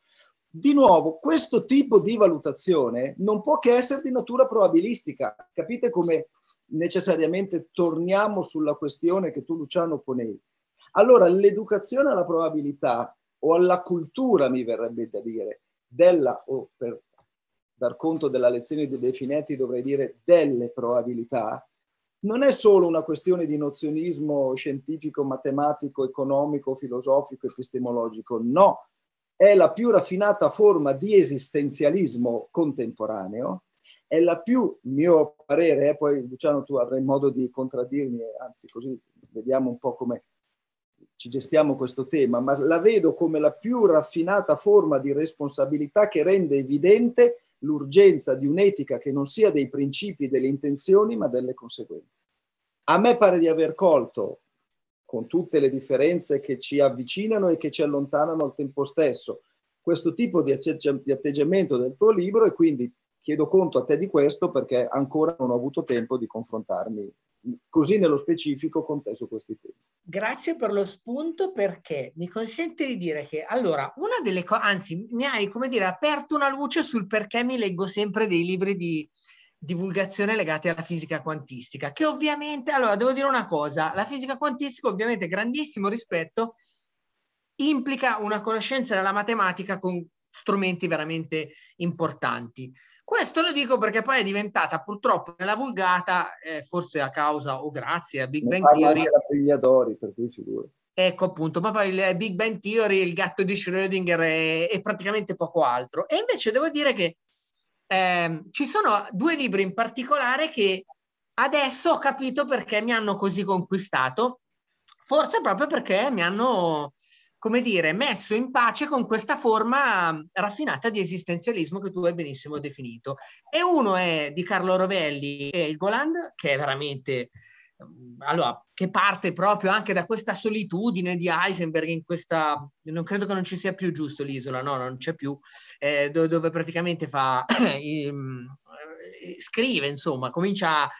Di nuovo, questo tipo di valutazione non può che essere di natura probabilistica. Capite come necessariamente torniamo sulla questione che tu, Luciano, ponevi? Allora, l'educazione alla probabilità o alla cultura, mi verrebbe da dire, della, o per dar conto della lezione di De Finetti, dovrei dire delle probabilità, non è solo una questione di nozionismo scientifico, matematico, economico, filosofico, epistemologico, no, è la più raffinata forma di esistenzialismo contemporaneo, è la più, mio parere, eh, poi Luciano tu avrai modo di contraddirmi, anzi così vediamo un po' come ci gestiamo questo tema, ma la vedo come la più raffinata forma di responsabilità che rende evidente l'urgenza di un'etica che non sia dei principi delle intenzioni, ma delle conseguenze. A me pare di aver colto, con tutte le differenze che ci avvicinano e che ci allontanano al tempo stesso, questo tipo di, atteggiamento del tuo libro e quindi chiedo conto a te di questo perché ancora non ho avuto tempo di confrontarmi così nello specifico con te su questi temi. Grazie per lo spunto perché mi consente di dire che allora una delle cose, anzi mi hai come dire aperto una luce sul perché mi leggo sempre dei libri di divulgazione legati alla fisica quantistica, che ovviamente, allora devo dire una cosa, la fisica quantistica ovviamente grandissimo rispetto implica una conoscenza della matematica con strumenti veramente importanti. Questo lo dico perché poi è diventata purtroppo nella vulgata, eh, forse a causa o grazie a Big Bang Theory. Pigliadori, per cui figura. Ecco appunto, ma poi il Big Bang Theory, il gatto di Schrödinger è, è praticamente poco altro. E invece devo dire che eh, ci sono due libri in particolare che adesso ho capito perché mi hanno così conquistato, forse proprio perché mi hanno come dire, messo in pace con questa forma raffinata di esistenzialismo che tu hai benissimo definito. E uno è di Carlo Rovelli e il Goland, che è veramente allora, che parte proprio anche da questa solitudine di Heisenberg in questa, non credo che non ci sia più giusto l'isola, no, non c'è più, eh, dove, dove, praticamente fa, eh, scrive, insomma, comincia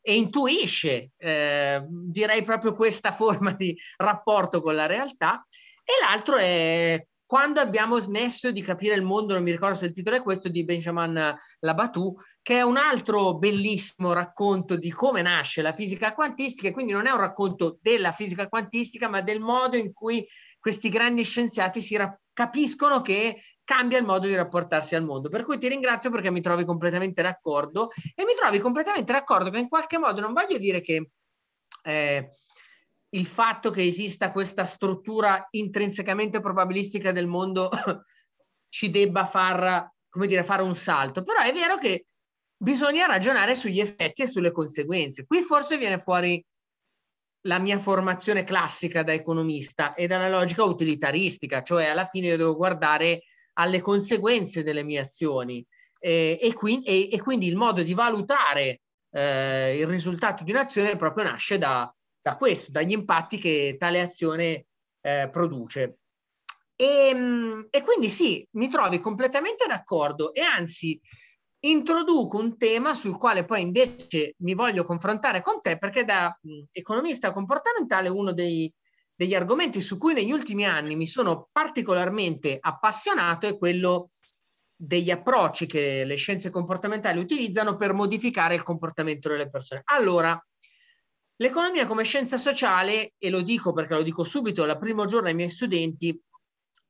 e intuisce, eh, direi proprio questa forma di rapporto con la realtà e l'altro è quando abbiamo smesso di capire il mondo, non mi ricordo se il titolo è questo, di Benjamin Labatù, che è un altro bellissimo racconto di come nasce la fisica quantistica, e quindi non è un racconto della fisica quantistica, ma del modo in cui questi grandi scienziati si ra- capiscono che cambia il modo di rapportarsi al mondo. Per cui ti ringrazio perché mi trovi completamente d'accordo e mi trovi completamente d'accordo che in qualche modo non voglio dire che... Eh, il fatto che esista questa struttura intrinsecamente probabilistica del mondo ci debba far, come dire, fare un salto, però è vero che bisogna ragionare sugli effetti e sulle conseguenze. Qui forse viene fuori la mia formazione classica da economista e dalla logica utilitaristica, cioè alla fine io devo guardare alle conseguenze delle mie azioni eh, e, quindi, e, e, quindi, il modo di valutare eh, il risultato di un'azione proprio nasce da, da questo, dagli impatti che tale azione eh, produce. E, ehm, e, quindi sì, mi trovi completamente d'accordo e anzi introduco un tema sul quale poi invece mi voglio confrontare con te perché da economista comportamentale uno dei, degli argomenti su cui negli ultimi anni mi sono particolarmente appassionato è quello degli approcci che le scienze comportamentali utilizzano per modificare il comportamento delle persone. Allora, L'economia come scienza sociale, e lo dico perché lo dico subito, la primo giorno ai miei studenti,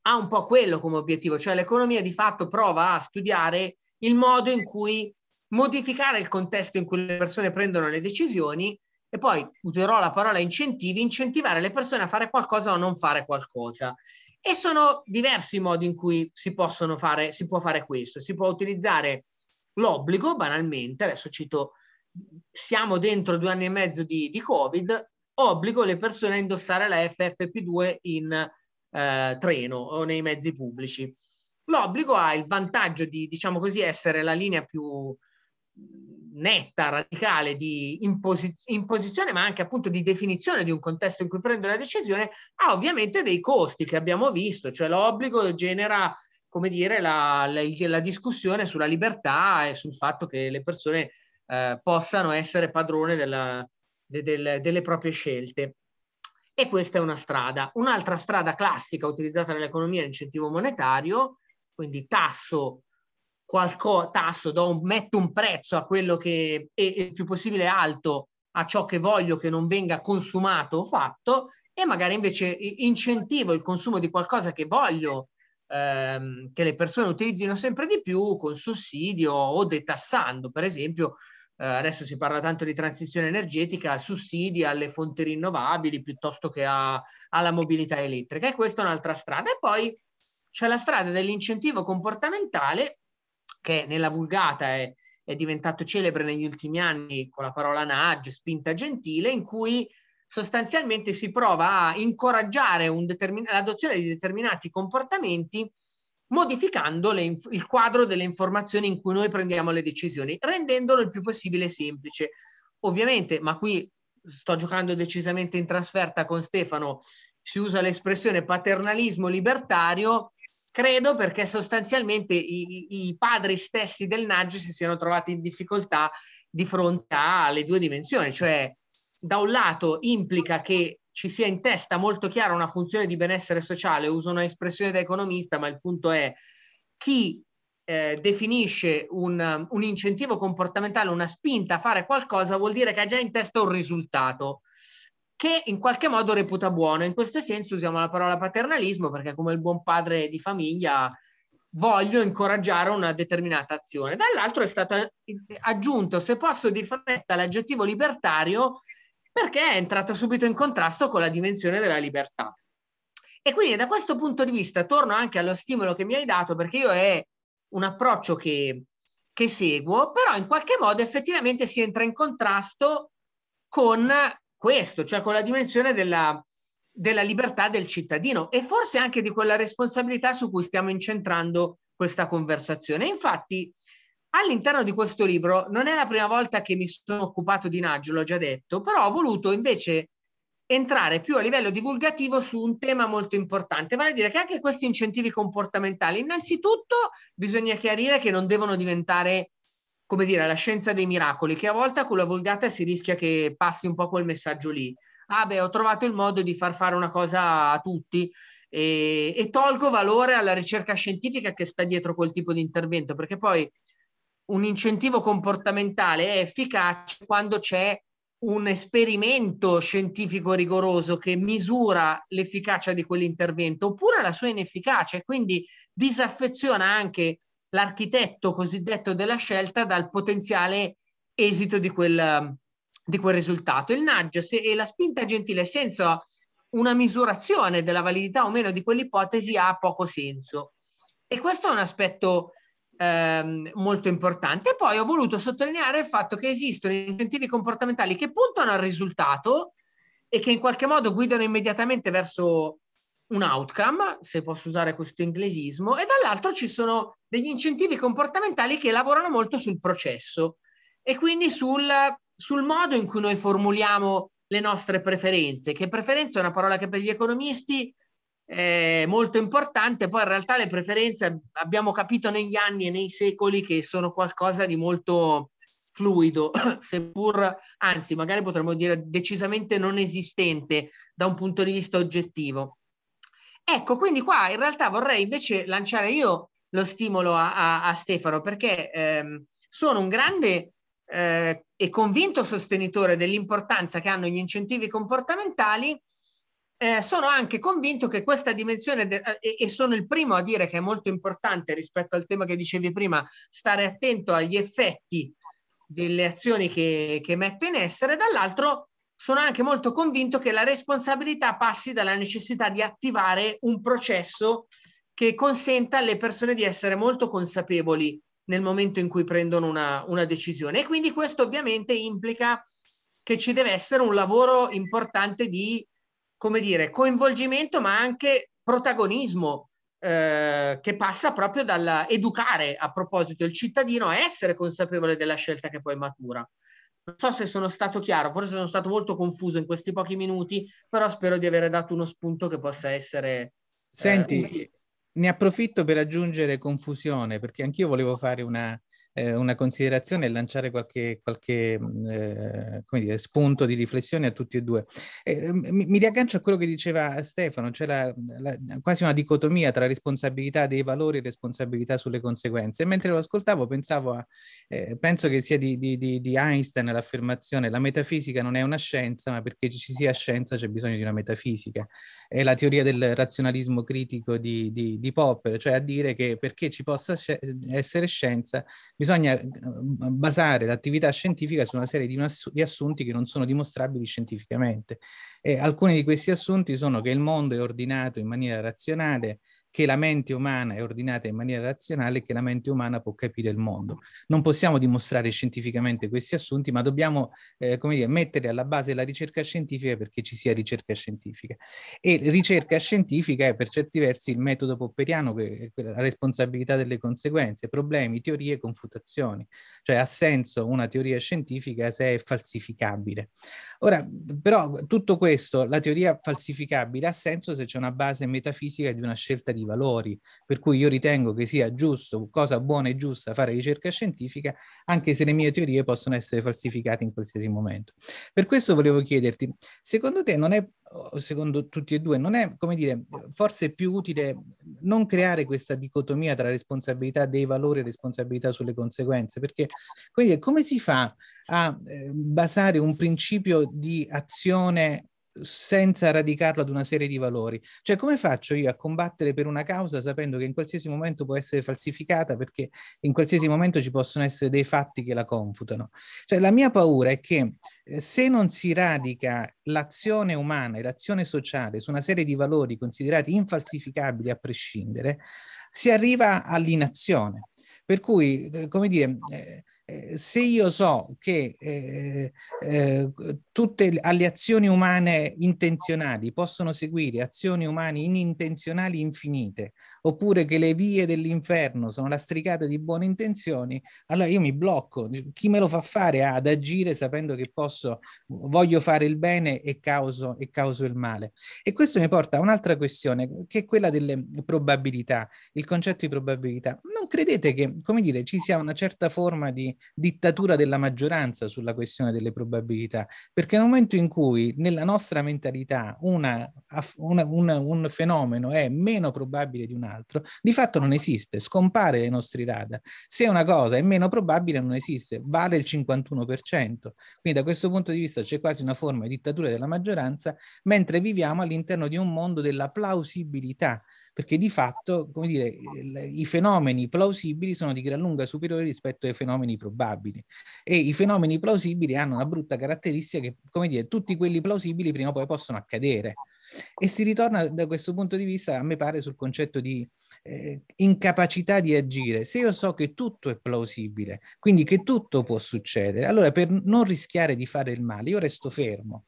ha un po' quello come obiettivo, cioè l'economia di fatto prova a studiare il modo in cui modificare il contesto in cui le persone prendono le decisioni e poi userò la parola incentivi, incentivare le persone a fare qualcosa o non fare qualcosa. E sono diversi i modi in cui si fare, si può fare questo. Si può utilizzare l'obbligo, banalmente, adesso cito siamo dentro due anni e mezzo di, di Covid, obbligo le persone a indossare la FFP2 in eh, treno o nei mezzi pubblici. L'obbligo ha il vantaggio di, diciamo così, essere la linea più netta, radicale di imposi- imposizione, ma anche appunto di definizione di un contesto in cui prendo la decisione, ha ovviamente dei costi che abbiamo visto, cioè l'obbligo genera, come dire, la, la, la discussione sulla libertà e sul fatto che le persone eh, possano essere padrone della, de, de, delle proprie scelte. E questa è una strada. Un'altra strada classica utilizzata nell'economia è l'incentivo monetario, quindi tasso, qualco, tasso do un, metto un prezzo a quello che è il più possibile alto a ciò che voglio che non venga consumato o fatto e magari invece incentivo il consumo di qualcosa che voglio ehm, che le persone utilizzino sempre di più con sussidio o detassando, per esempio eh, adesso si parla tanto di transizione energetica, sussidi alle fonti rinnovabili piuttosto che a, alla mobilità elettrica e questa è un'altra strada. E poi c'è la strada dell'incentivo comportamentale che nella vulgata è, è diventato celebre negli ultimi anni con la parola nudge, spinta gentile, in cui sostanzialmente si prova a incoraggiare determin- l'adozione di determinati comportamenti modificando le, il quadro delle informazioni in cui noi prendiamo le decisioni, rendendolo il più possibile semplice. Ovviamente, ma qui sto giocando decisamente in trasferta con Stefano, si usa l'espressione paternalismo libertario, credo perché sostanzialmente i, i padri stessi del nudge si siano trovati in difficoltà di fronte alle due dimensioni, cioè da un lato implica che ci sia in testa molto chiara una funzione di benessere sociale, uso una espressione da economista, ma il punto è chi eh, definisce un, un, incentivo comportamentale, una spinta a fare qualcosa, vuol dire che ha già in testa un risultato che in qualche modo reputa buono. In questo senso usiamo la parola paternalismo perché come il buon padre di famiglia voglio incoraggiare una determinata azione. Dall'altro è stato aggiunto, se posso di fretta, l'aggettivo libertario perché è entrata subito in contrasto con la dimensione della libertà. E quindi da questo punto di vista torno anche allo stimolo che mi hai dato, perché io è un approccio che, che seguo, però in qualche modo effettivamente si entra in contrasto con questo, cioè con la dimensione della, della libertà del cittadino e forse anche di quella responsabilità su cui stiamo incentrando questa conversazione. Infatti, All'interno di questo libro non è la prima volta che mi sono occupato di Naggio, l'ho già detto, però ho voluto invece entrare più a livello divulgativo su un tema molto importante, vale a dire che anche questi incentivi comportamentali, innanzitutto bisogna chiarire che non devono diventare, come dire, la scienza dei miracoli, che a volte con la vulgata si rischia che passi un po' quel messaggio lì. Ah beh, ho trovato il modo di far fare una cosa a tutti e, e tolgo valore alla ricerca scientifica che sta dietro quel tipo di intervento, perché poi un incentivo comportamentale è efficace quando c'è un esperimento scientifico rigoroso che misura l'efficacia di quell'intervento oppure la sua inefficacia e quindi disaffeziona anche l'architetto cosiddetto della scelta dal potenziale esito di quel, di quel risultato. Il nudge se, e la spinta gentile senza una misurazione della validità o meno di quell'ipotesi ha poco senso. E questo è un aspetto ehm, molto importante. E poi ho voluto sottolineare il fatto che esistono incentivi comportamentali che puntano al risultato e che in qualche modo guidano immediatamente verso un outcome, se posso usare questo inglesismo, e dall'altro ci sono degli incentivi comportamentali che lavorano molto sul processo e quindi sul, sul modo in cui noi formuliamo le nostre preferenze, che preferenza è una parola che per gli economisti eh, molto importante. Poi in realtà le preferenze abbiamo capito negli anni e nei secoli che sono qualcosa di molto fluido, seppur, anzi, magari potremmo dire decisamente non esistente da un punto di vista oggettivo. Ecco, quindi qua in realtà vorrei invece lanciare io lo stimolo a, a, a Stefano perché ehm, sono un grande eh, e convinto sostenitore dell'importanza che hanno gli incentivi comportamentali eh, sono anche convinto che questa dimensione, de- e, e sono il primo a dire che è molto importante rispetto al tema che dicevi prima, stare attento agli effetti delle azioni che, che mette in essere, dall'altro sono anche molto convinto che la responsabilità passi dalla necessità di attivare un processo che consenta alle persone di essere molto consapevoli nel momento in cui prendono una, una decisione. E quindi questo ovviamente implica che ci deve essere un lavoro importante di come dire, coinvolgimento, ma anche protagonismo eh, che passa proprio dall'educare a proposito il cittadino a essere consapevole della scelta che poi matura. Non so se sono stato chiaro, forse sono stato molto confuso in questi pochi minuti, però spero di aver dato uno spunto che possa essere. Eh, Senti, eh, ne approfitto per aggiungere confusione, perché anch'io volevo fare una eh, una considerazione e lanciare qualche, qualche mm, eh, dire, spunto di riflessione a tutti e due. Eh, mi, mi, riaggancio a quello che diceva Stefano, c'è la, la, quasi una dicotomia tra responsabilità dei valori e responsabilità sulle conseguenze. Mentre lo ascoltavo pensavo a, eh, penso che sia di, di, di, di Einstein l'affermazione la metafisica non è una scienza, ma perché ci sia scienza c'è bisogno di una metafisica. È la teoria del razionalismo critico di, di Popper, cioè a dire che perché ci possa essere scienza bisogna eh, basare l'attività scientifica su una serie di, di assunti che non sono dimostrabili scientificamente. E alcuni di questi assunti sono che il mondo è ordinato in maniera razionale, che la mente umana è ordinata in maniera razionale e che la mente umana può capire il mondo. Non possiamo dimostrare scientificamente questi assunti, ma dobbiamo eh, come dire, mettere alla base la ricerca scientifica perché ci sia ricerca scientifica. E ricerca scientifica è per certi versi il metodo popperiano, che è la responsabilità delle conseguenze, problemi, teorie, confutazioni. Cioè ha senso una teoria scientifica se è falsificabile. Ora, però tutto questo, la teoria falsificabile ha senso se c'è una base metafisica di una scelta di di valori, per cui io ritengo che sia giusto, cosa buona e giusta fare ricerca scientifica, anche se le mie teorie possono essere falsificate in qualsiasi momento. Per questo volevo chiederti, secondo te non è secondo tutti e due, non è, come dire, forse più utile non creare questa dicotomia tra responsabilità dei valori e responsabilità sulle conseguenze, perché dire, come si fa a eh, basare un principio di azione senza radicarlo ad una serie di valori. Cioè, come faccio io a combattere per una causa sapendo che in qualsiasi momento può essere falsificata perché in qualsiasi momento ci possono essere dei fatti che la confutano? Cioè, la mia paura è che eh, se non si radica l'azione umana e l'azione sociale su una serie di valori considerati infalsificabili a prescindere, si arriva all'inazione. Per cui, eh, come dire, eh, se io so che eh, eh, tutte le azioni umane intenzionali possono seguire azioni umane inintenzionali infinite, oppure che le vie dell'inferno sono lastricate di buone intenzioni, allora io mi blocco. Chi me lo fa fare ad agire sapendo che posso, voglio fare il bene e causo, e causo il male? E questo mi porta a un'altra questione, che è quella delle probabilità, il concetto di probabilità. Non credete che, come dire, ci sia una certa forma di dittatura della maggioranza sulla questione delle probabilità, perché nel momento in cui nella nostra mentalità una, una, una, un fenomeno è meno probabile di un altro, di fatto non esiste, scompare dai nostri radar. Se una cosa è meno probabile non esiste, vale il 51%. Quindi da questo punto di vista c'è quasi una forma di dittatura della maggioranza, mentre viviamo all'interno di un mondo della plausibilità perché di fatto, come dire, i fenomeni plausibili sono di gran lunga superiori rispetto ai fenomeni probabili e i fenomeni plausibili hanno una brutta caratteristica che, come dire, tutti quelli plausibili prima o poi possono accadere. E si ritorna da questo punto di vista, a me pare, sul concetto di eh, incapacità di agire. Se io so che tutto è plausibile, quindi che tutto può succedere, allora per non rischiare di fare il male, io resto fermo.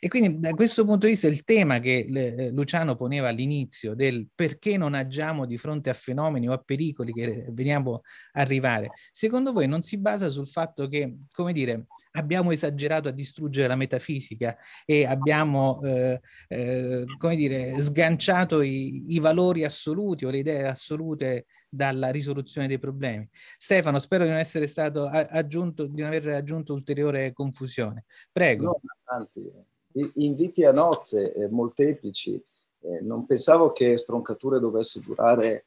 E quindi da questo punto di vista il tema che eh, Luciano poneva all'inizio del perché non agiamo di fronte a fenomeni o a pericoli che veniamo a arrivare, secondo voi non si basa sul fatto che, come dire, abbiamo esagerato a distruggere la metafisica e abbiamo, eh, eh, come dire, sganciato i, i valori assoluti o le idee assolute dalla risoluzione dei problemi. Stefano, spero di non essere stato aggiunto, di non aver aggiunto ulteriore confusione. Prego. No, anzi, inviti a nozze eh, molteplici. Eh, non pensavo che Stroncature dovesse durare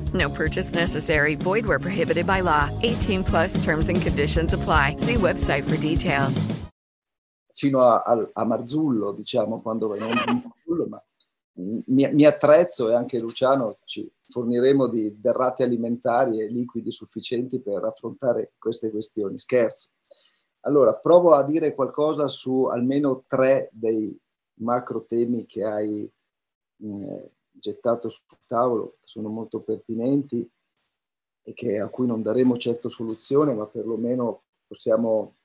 No purchase necessary. Void where prohibited by law. 18 plus terms and conditions apply. See website for details. Fino a, a, a Marzullo, diciamo, quando non Marzullo, ma mi, mi, attrezzo e anche Luciano ci forniremo di derrate alimentari e liquidi sufficienti per affrontare queste questioni. Scherzo. Allora, provo a dire qualcosa su almeno tre dei macro temi che hai eh, gettato sul tavolo, che sono molto pertinenti e che, a cui non daremo certo soluzione, ma perlomeno possiamo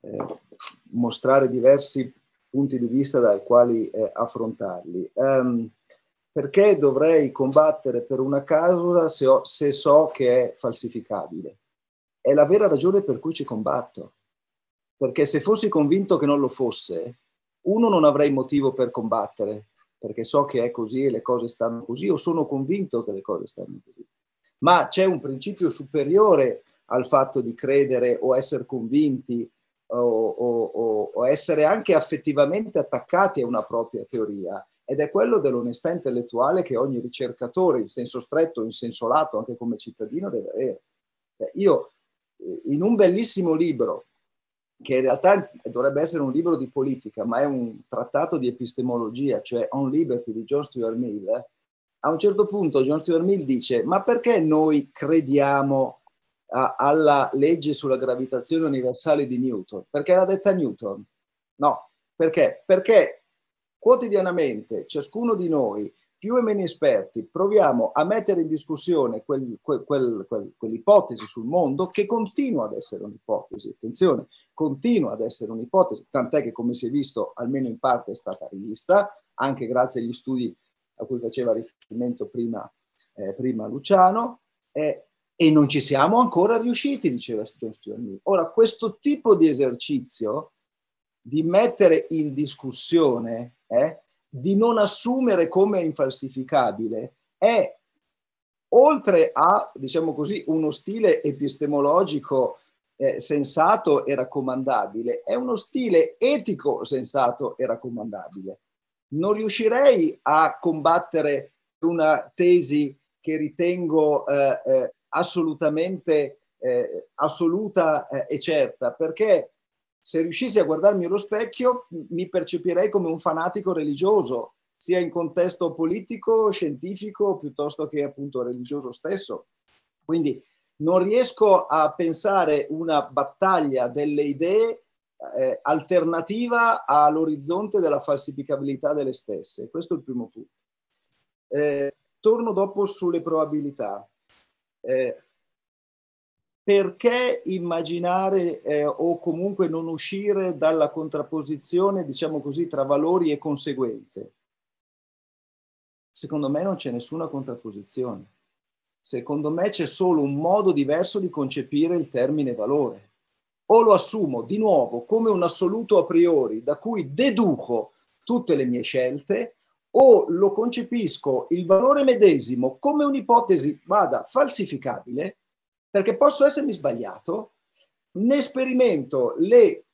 eh, mostrare diversi punti di vista dai quali eh, affrontarli. Um, perché dovrei combattere per una causa se, ho, se so che è falsificabile? È la vera ragione per cui ci combatto. Perché se fossi convinto che non lo fosse, uno non avrei motivo per combattere, perché so che è così e le cose stanno così, o sono convinto che le cose stanno così. Ma c'è un principio superiore al fatto di credere o essere convinti o, o, o, essere anche affettivamente attaccati a una propria teoria ed è quello dell'onestà intellettuale che ogni ricercatore, in senso stretto, in senso lato, anche come cittadino, deve avere. Io, in un bellissimo libro che in realtà dovrebbe essere un libro di politica, ma è un trattato di epistemologia, cioè On Liberty di John Stuart Mill, a un certo punto John Stuart Mill dice, ma perché noi crediamo a, alla legge sulla gravitazione universale di Newton? Perché l'ha detta Newton? No, perché? Perché quotidianamente ciascuno di noi più e meno esperti, proviamo a mettere in discussione quel, quel, quel, quell'ipotesi sul mondo che continua ad essere un'ipotesi, attenzione, continua ad essere un'ipotesi, tant'è che come si è visto almeno in parte è stata rivista, anche grazie agli studi a cui faceva riferimento prima, eh, prima Luciano, eh, e non ci siamo ancora riusciti, diceva John Stuart Mill. Ora, questo tipo di esercizio di mettere in discussione eh, di non assumere come infalsificabile è oltre a, diciamo così, uno stile epistemologico eh, sensato e raccomandabile, è uno stile etico sensato e raccomandabile. Non riuscirei a combattere una tesi che ritengo eh, eh, assolutamente eh, assoluta eh, e certa, perché se riuscissi a guardarmi allo specchio mi percepirei come un fanatico religioso, sia in contesto politico, scientifico, piuttosto che appunto religioso stesso. Quindi non riesco a pensare una battaglia delle idee eh, alternativa all'orizzonte della falsificabilità delle stesse. Questo è il primo punto. Eh, torno dopo sulle probabilità. Eh, perché immaginare eh, o comunque non uscire dalla contrapposizione, diciamo così, tra valori e conseguenze? Secondo me non c'è nessuna contrapposizione. Secondo me c'è solo un modo diverso di concepire il termine valore. O lo assumo di nuovo come un assoluto a priori da cui deduco tutte le mie scelte, o lo concepisco il valore medesimo come un'ipotesi, vada, falsificabile, perché posso essermi sbagliato, ne sperimento le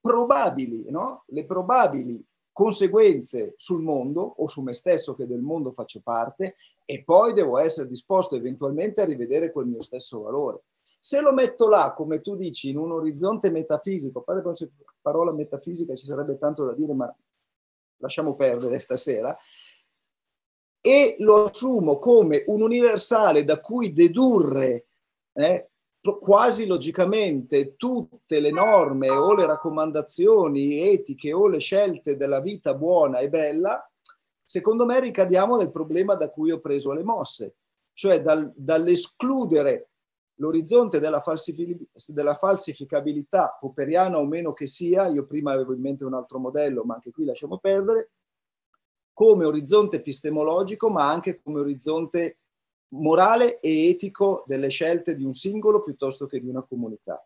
probabili, no? le probabili conseguenze sul mondo o su me stesso che del mondo faccio parte e poi devo essere disposto eventualmente a rivedere quel mio stesso valore. Se lo metto là, come tu dici, in un orizzonte metafisico, a parte parola metafisica ci sarebbe tanto da dire, ma lasciamo perdere stasera, e lo assumo come un universale da cui dedurre eh, quasi logicamente tutte le norme o le raccomandazioni etiche o le scelte della vita buona e bella, secondo me ricadiamo nel problema da cui ho preso le mosse, cioè dal, dall'escludere l'orizzonte della, della falsificabilità popperiana o meno che sia, io prima avevo in mente un altro modello, ma anche qui lasciamo perdere, come orizzonte epistemologico, ma anche come orizzonte morale e etico delle scelte di un singolo piuttosto che di una comunità.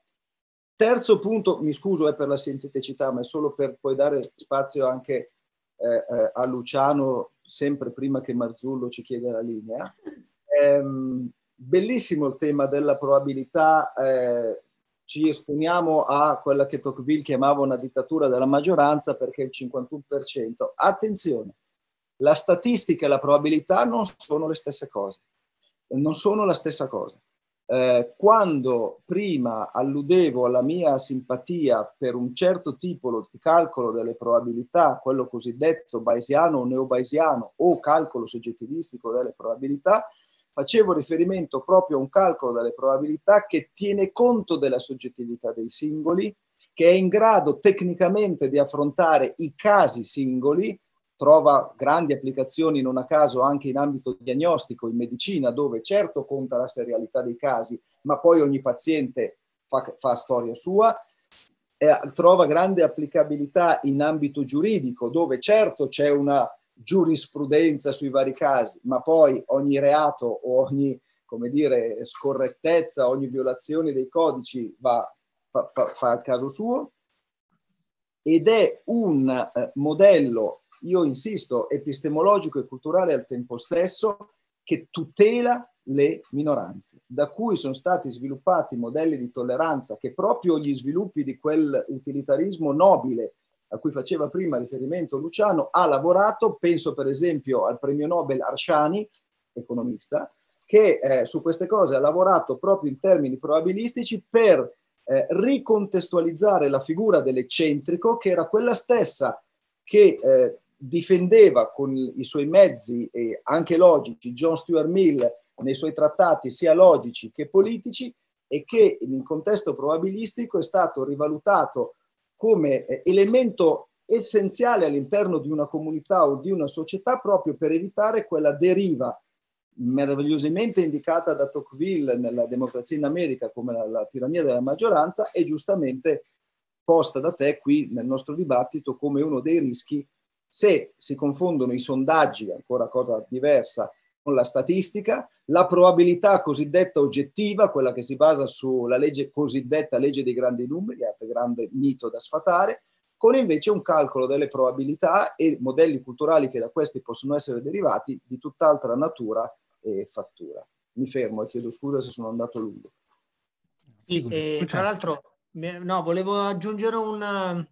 terzo punto, mi scuso è per la sinteticità, ma è solo per poi dare spazio anche eh, eh, a Luciano, sempre prima che Marzullo ci chieda la linea. Ehm, bellissimo il tema della probabilità, eh, ci esponiamo a quella che Tocqueville chiamava una dittatura della maggioranza perché il 51%. Attenzione, la statistica e la probabilità non sono le stesse cose, non sono la stessa cosa. Eh, quando prima alludevo alla mia simpatia per un certo tipo di calcolo delle probabilità, quello cosiddetto bayesiano o neobayesiano o calcolo soggettivistico delle probabilità, facevo riferimento proprio a un calcolo delle probabilità che tiene conto della soggettività dei singoli, che è in grado tecnicamente di affrontare i casi singoli, trova grandi applicazioni non a caso anche in ambito diagnostico, in medicina, dove certo conta la serialità dei casi, ma poi ogni paziente fa, fa storia sua, eh, trova grande applicabilità in ambito giuridico, dove certo c'è una giurisprudenza sui vari casi, ma poi ogni reato o ogni, come dire, scorrettezza, ogni violazione dei codici va, fa, fa, fa il caso suo. Ed è un eh, modello, io insisto, epistemologico e culturale al tempo stesso, che tutela le minoranze, da cui sono stati sviluppati modelli di tolleranza che proprio gli sviluppi di quel utilitarismo nobile a cui faceva prima riferimento Luciano, ha lavorato, penso per esempio al premio Nobel Arshani, economista, che eh, su queste cose ha lavorato proprio in termini probabilistici per eh, ricontestualizzare la figura dell'eccentrico, che era quella stessa che eh, difendeva con i suoi mezzi eh, anche logici John Stuart Mill nei suoi trattati sia logici che politici e che in contesto probabilistico è stato rivalutato come eh, elemento essenziale all'interno di una comunità o di una società proprio per evitare quella deriva meravigliosamente indicata da Tocqueville nella democrazia in America come la, la tirannia della maggioranza e giustamente posta da te qui nel nostro dibattito come uno dei rischi se si confondono i sondaggi, ancora cosa diversa, con la statistica, la probabilità cosiddetta oggettiva, quella che si basa sulla legge cosiddetta legge dei grandi numeri, altro grande mito da sfatare, con invece un calcolo delle probabilità e modelli culturali che da questi possono essere derivati di tutt'altra natura e fattura. Mi fermo e chiedo scusa se sono andato lungo. Sì, e, tra l'altro, no, volevo aggiungere un,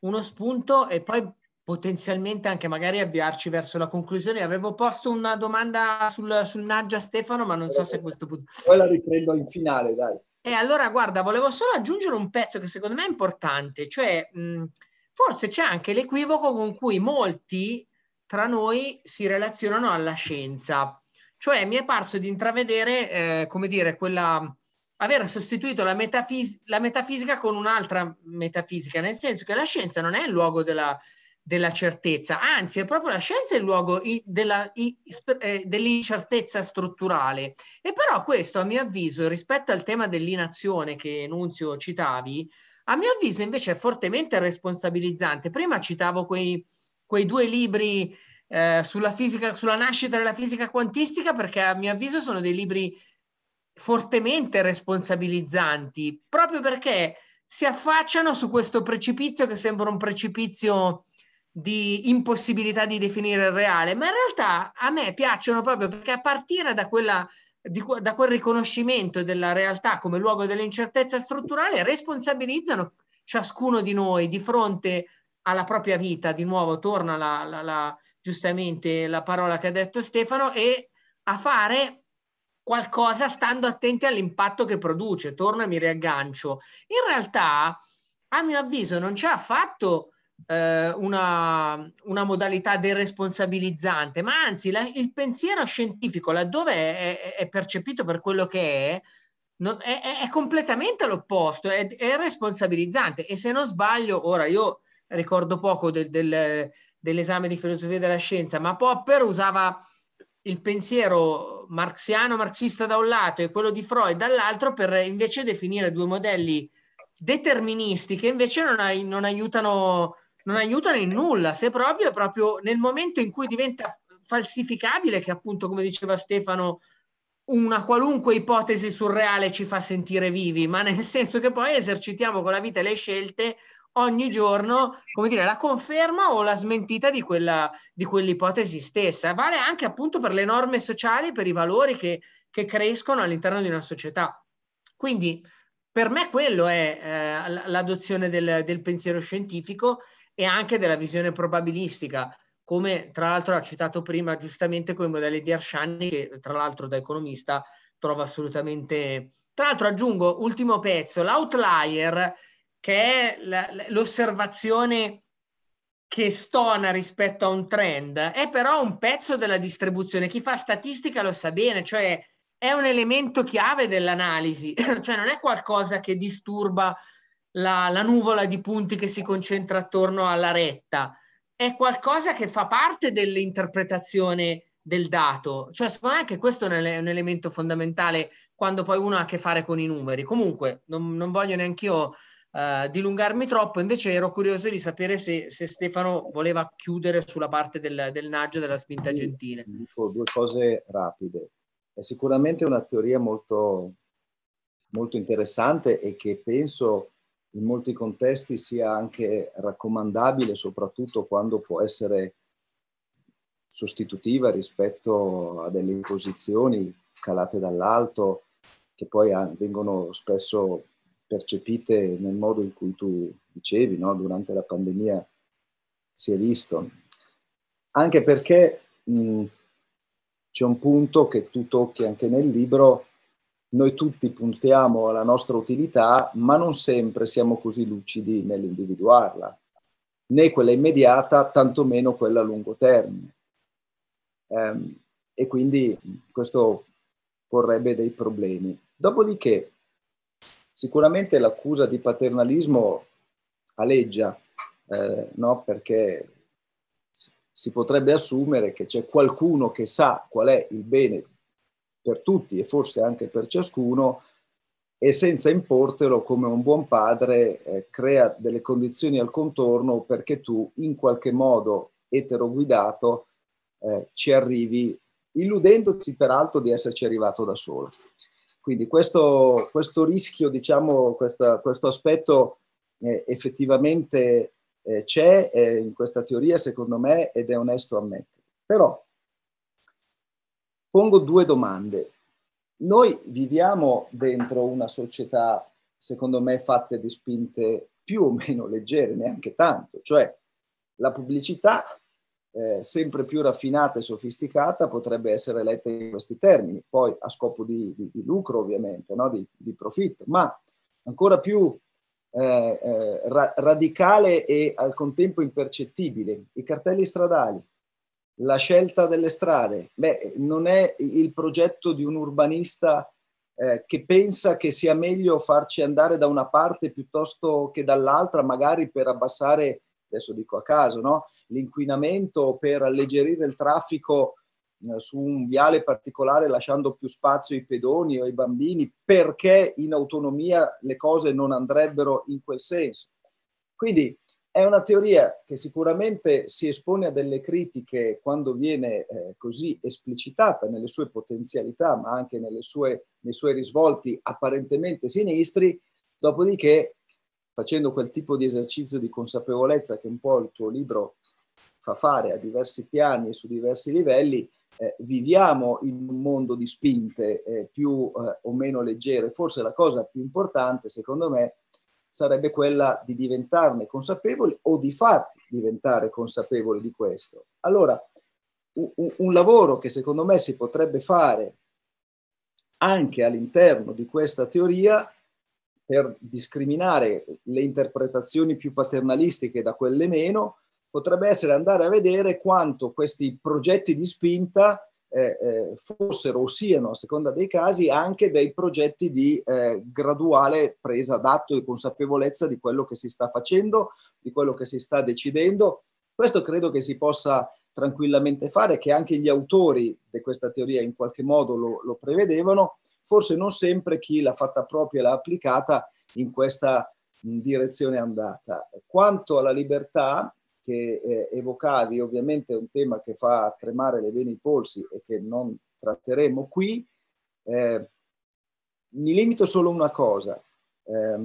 uno spunto e poi potenzialmente anche magari avviarci verso la conclusione. Avevo posto una domanda sul, sul Naggia Stefano, ma non so se a questo punto... Poi la riprendo in finale, dai. E allora, guarda, volevo solo aggiungere un pezzo che secondo me è importante, cioè mh, forse c'è anche l'equivoco con cui molti tra noi si relazionano alla scienza. Cioè mi è parso di intravedere, eh, come dire, quella aver sostituito la, metafis- la metafisica con un'altra metafisica, nel senso che la scienza non è il luogo della, della certezza, anzi è proprio la scienza il luogo della, eh, dell'incertezza strutturale. E però questo, a mio avviso, rispetto al tema dell'inazione che Nunzio citavi, a mio avviso invece è fortemente responsabilizzante. Prima citavo quei, quei due libri eh, sulla, fisica, sulla nascita della fisica quantistica perché a mio avviso sono dei libri fortemente responsabilizzanti, proprio perché si affacciano su questo precipizio che sembra un precipizio di impossibilità di definire il reale, ma in realtà a me piacciono proprio perché a partire da, quella, di, da quel riconoscimento della realtà come luogo dell'incertezza strutturale responsabilizzano ciascuno di noi di fronte alla propria vita. Di nuovo torna la, la, la, giustamente la parola che ha detto Stefano e a fare qualcosa stando attenti all'impatto che produce. Torno e mi riaggancio. In realtà, a mio avviso, non c'è affatto eh, una, una, modalità deresponsabilizzante, ma anzi la, il pensiero scientifico, laddove è, è, percepito per quello che è, non, è, è completamente l'opposto, è, è, responsabilizzante. E se non sbaglio, ora io ricordo poco del, del, dell'esame di filosofia della scienza, ma Popper usava il pensiero marxiano, marxista da un lato e quello di Freud dall'altro per invece definire due modelli deterministi che invece non, ai, non aiutano non aiutano in nulla, se proprio proprio nel momento in cui diventa falsificabile che appunto, come diceva Stefano, una qualunque ipotesi surreale ci fa sentire vivi, ma nel senso che poi esercitiamo con la vita le scelte ogni giorno, come dire, la conferma o la smentita di, quella, di quell'ipotesi stessa. Vale anche appunto per le norme sociali, per i valori che, che crescono all'interno di una società. Quindi per me quello è eh, l'adozione del, del pensiero scientifico e anche della visione probabilistica come tra l'altro ha citato prima giustamente con i modelli di Arsciani, che tra l'altro da economista trovo assolutamente... Tra l'altro aggiungo, ultimo pezzo, l'outlier, che è l'osservazione che stona rispetto a un trend, è però un pezzo della distribuzione. Chi fa statistica lo sa bene, cioè è un elemento chiave dell'analisi, cioè non è qualcosa che disturba la, la nuvola di punti che si concentra attorno alla retta è qualcosa che fa parte dell'interpretazione del dato. Cioè, secondo me anche questo è un elemento fondamentale quando poi uno ha a che fare con i numeri. Comunque, non, non voglio neanche io uh, dilungarmi troppo, invece ero curioso di sapere se, se Stefano voleva chiudere sulla parte del, del naggio della spinta gentile. Dico due cose rapide. È sicuramente una teoria molto, molto interessante e che penso in molti contesti sia anche raccomandabile, soprattutto quando può essere sostitutiva rispetto a delle imposizioni calate dall'alto che poi vengono spesso percepite nel modo in cui tu dicevi, no? durante la pandemia si è visto. Anche perché mh, c'è un punto che tu tocchi anche nel libro noi tutti puntiamo alla nostra utilità, ma non sempre siamo così lucidi nell'individuarla, né quella immediata, tantomeno quella a lungo termine. Um, e quindi questo porrebbe dei problemi. Dopodiché, sicuramente l'accusa di paternalismo aleggia, eh, no? perché si potrebbe assumere che c'è qualcuno che sa qual è il bene per tutti e forse anche per ciascuno e senza importelo come un buon padre eh, crea delle condizioni al contorno perché tu in qualche modo eteroguidato eh, ci arrivi illudendoti peraltro di esserci arrivato da solo. Quindi questo, questo rischio, diciamo, questa, questo aspetto eh, effettivamente eh, c'è in questa teoria secondo me ed è onesto ammettere. Però pongo due domande. Noi viviamo dentro una società, secondo me, fatta di spinte più o meno leggere, neanche tanto, cioè la pubblicità eh, sempre più raffinata e sofisticata potrebbe essere letta in questi termini, poi a scopo di, di, di lucro ovviamente, no? di, di, profitto, ma ancora più eh, eh, ra- radicale e al contempo impercettibile, i cartelli stradali, la scelta delle strade, beh, non è il progetto di un urbanista eh, che pensa che sia meglio farci andare da una parte piuttosto che dall'altra, magari per abbassare, adesso dico a caso, no? l'inquinamento, per alleggerire il traffico eh, su un viale particolare lasciando più spazio ai pedoni o ai bambini, perché in autonomia le cose non andrebbero in quel senso. Quindi è una teoria che sicuramente si espone a delle critiche quando viene eh, così esplicitata nelle sue potenzialità, ma anche sue, nei suoi risvolti apparentemente sinistri, dopodiché facendo quel tipo di esercizio di consapevolezza che un po' il tuo libro fa fare a diversi piani e su diversi livelli, eh, viviamo in un mondo di spinte eh, più eh, o meno leggere. Forse la cosa più importante, secondo me, sarebbe quella di diventarne consapevoli o di farti diventare consapevoli di questo. Allora, un, un lavoro che secondo me si potrebbe fare anche all'interno di questa teoria per discriminare le interpretazioni più paternalistiche da quelle meno, potrebbe essere andare a vedere quanto questi progetti di spinta eh, eh, fossero o siano, a seconda dei casi, anche dei progetti di eh, graduale presa d'atto e consapevolezza di quello che si sta facendo, di quello che si sta decidendo. Questo credo che si possa tranquillamente fare, che anche gli autori di questa teoria in qualche modo lo, lo prevedevano, forse non sempre chi l'ha fatta propria e l'ha applicata in questa direzione andata. Quanto alla libertà, che eh, evocavi, ovviamente è un tema che fa tremare le vene ai polsi e che non tratteremo qui. Eh, mi limito solo a una cosa. Eh,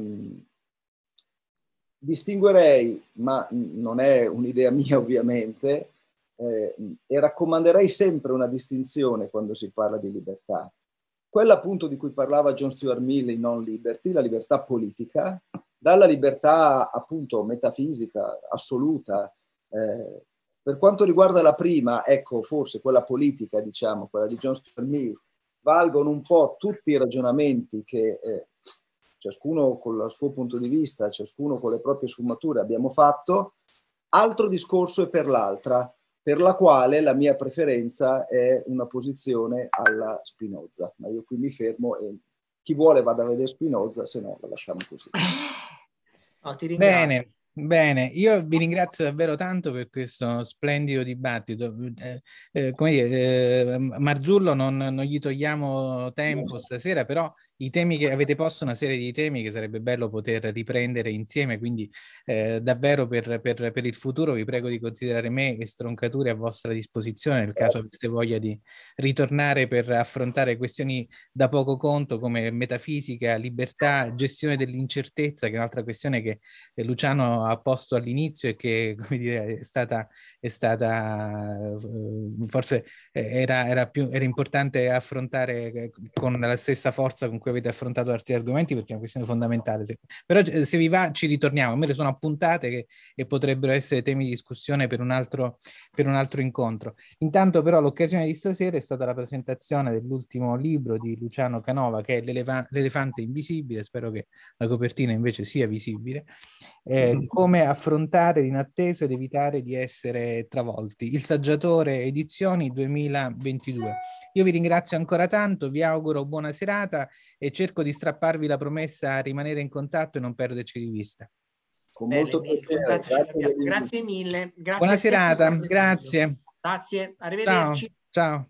distinguerei, ma non è un'idea mia ovviamente, eh, e raccomanderei sempre una distinzione quando si parla di libertà. Quella appunto di cui parlava John Stuart Mill in Non Liberty, la libertà politica, dalla libertà appunto metafisica assoluta. Eh, per quanto riguarda la prima, ecco, forse quella politica, diciamo, quella di John Stuart Mill, valgono un po' tutti i ragionamenti che eh, ciascuno con il suo punto di vista, ciascuno con le proprie sfumature abbiamo fatto. Altro discorso è per l'altra, per la quale la mia preferenza è una posizione alla Spinoza. Ma io qui mi fermo e chi vuole vada a vedere Spinoza, se no la lasciamo così. Oh, Bene, Bene, io vi ringrazio davvero tanto per questo splendido dibattito. Eh, eh, come dire, eh, Marzullo non, non, gli togliamo tempo stasera, però i temi che avete posto, una serie di temi che sarebbe bello poter riprendere insieme, quindi eh, davvero per, per, per, il futuro vi prego di considerare me e Stroncature a vostra disposizione nel caso aveste voglia di ritornare per affrontare questioni da poco conto come metafisica, libertà, gestione dell'incertezza, che è un'altra questione che Luciano ha posto all'inizio e che come dire, è stata, è stata eh, forse era, era, più, era importante affrontare eh, con la stessa forza con cui cui avete affrontato altri argomenti perché è una questione fondamentale. Però eh, se vi va ci ritorniamo, a me le sono appuntate che, e potrebbero essere temi di discussione per un, altro, per un altro incontro. Intanto però l'occasione di stasera è stata la presentazione dell'ultimo libro di Luciano Canova che è L'elefante invisibile, spero che la copertina invece sia visibile, eh, come affrontare l'inatteso ed evitare di essere travolti. Il Saggiatore Edizioni 2022. Io vi ringrazio ancora tanto, vi auguro buona serata e cerco di strapparvi la promessa a rimanere in contatto e non perderci di vista. Con Bene, molto piacere. Grazie, grazie mille. Grazie Buona serata, grazie. Grazie, arrivederci. Ciao. Ciao.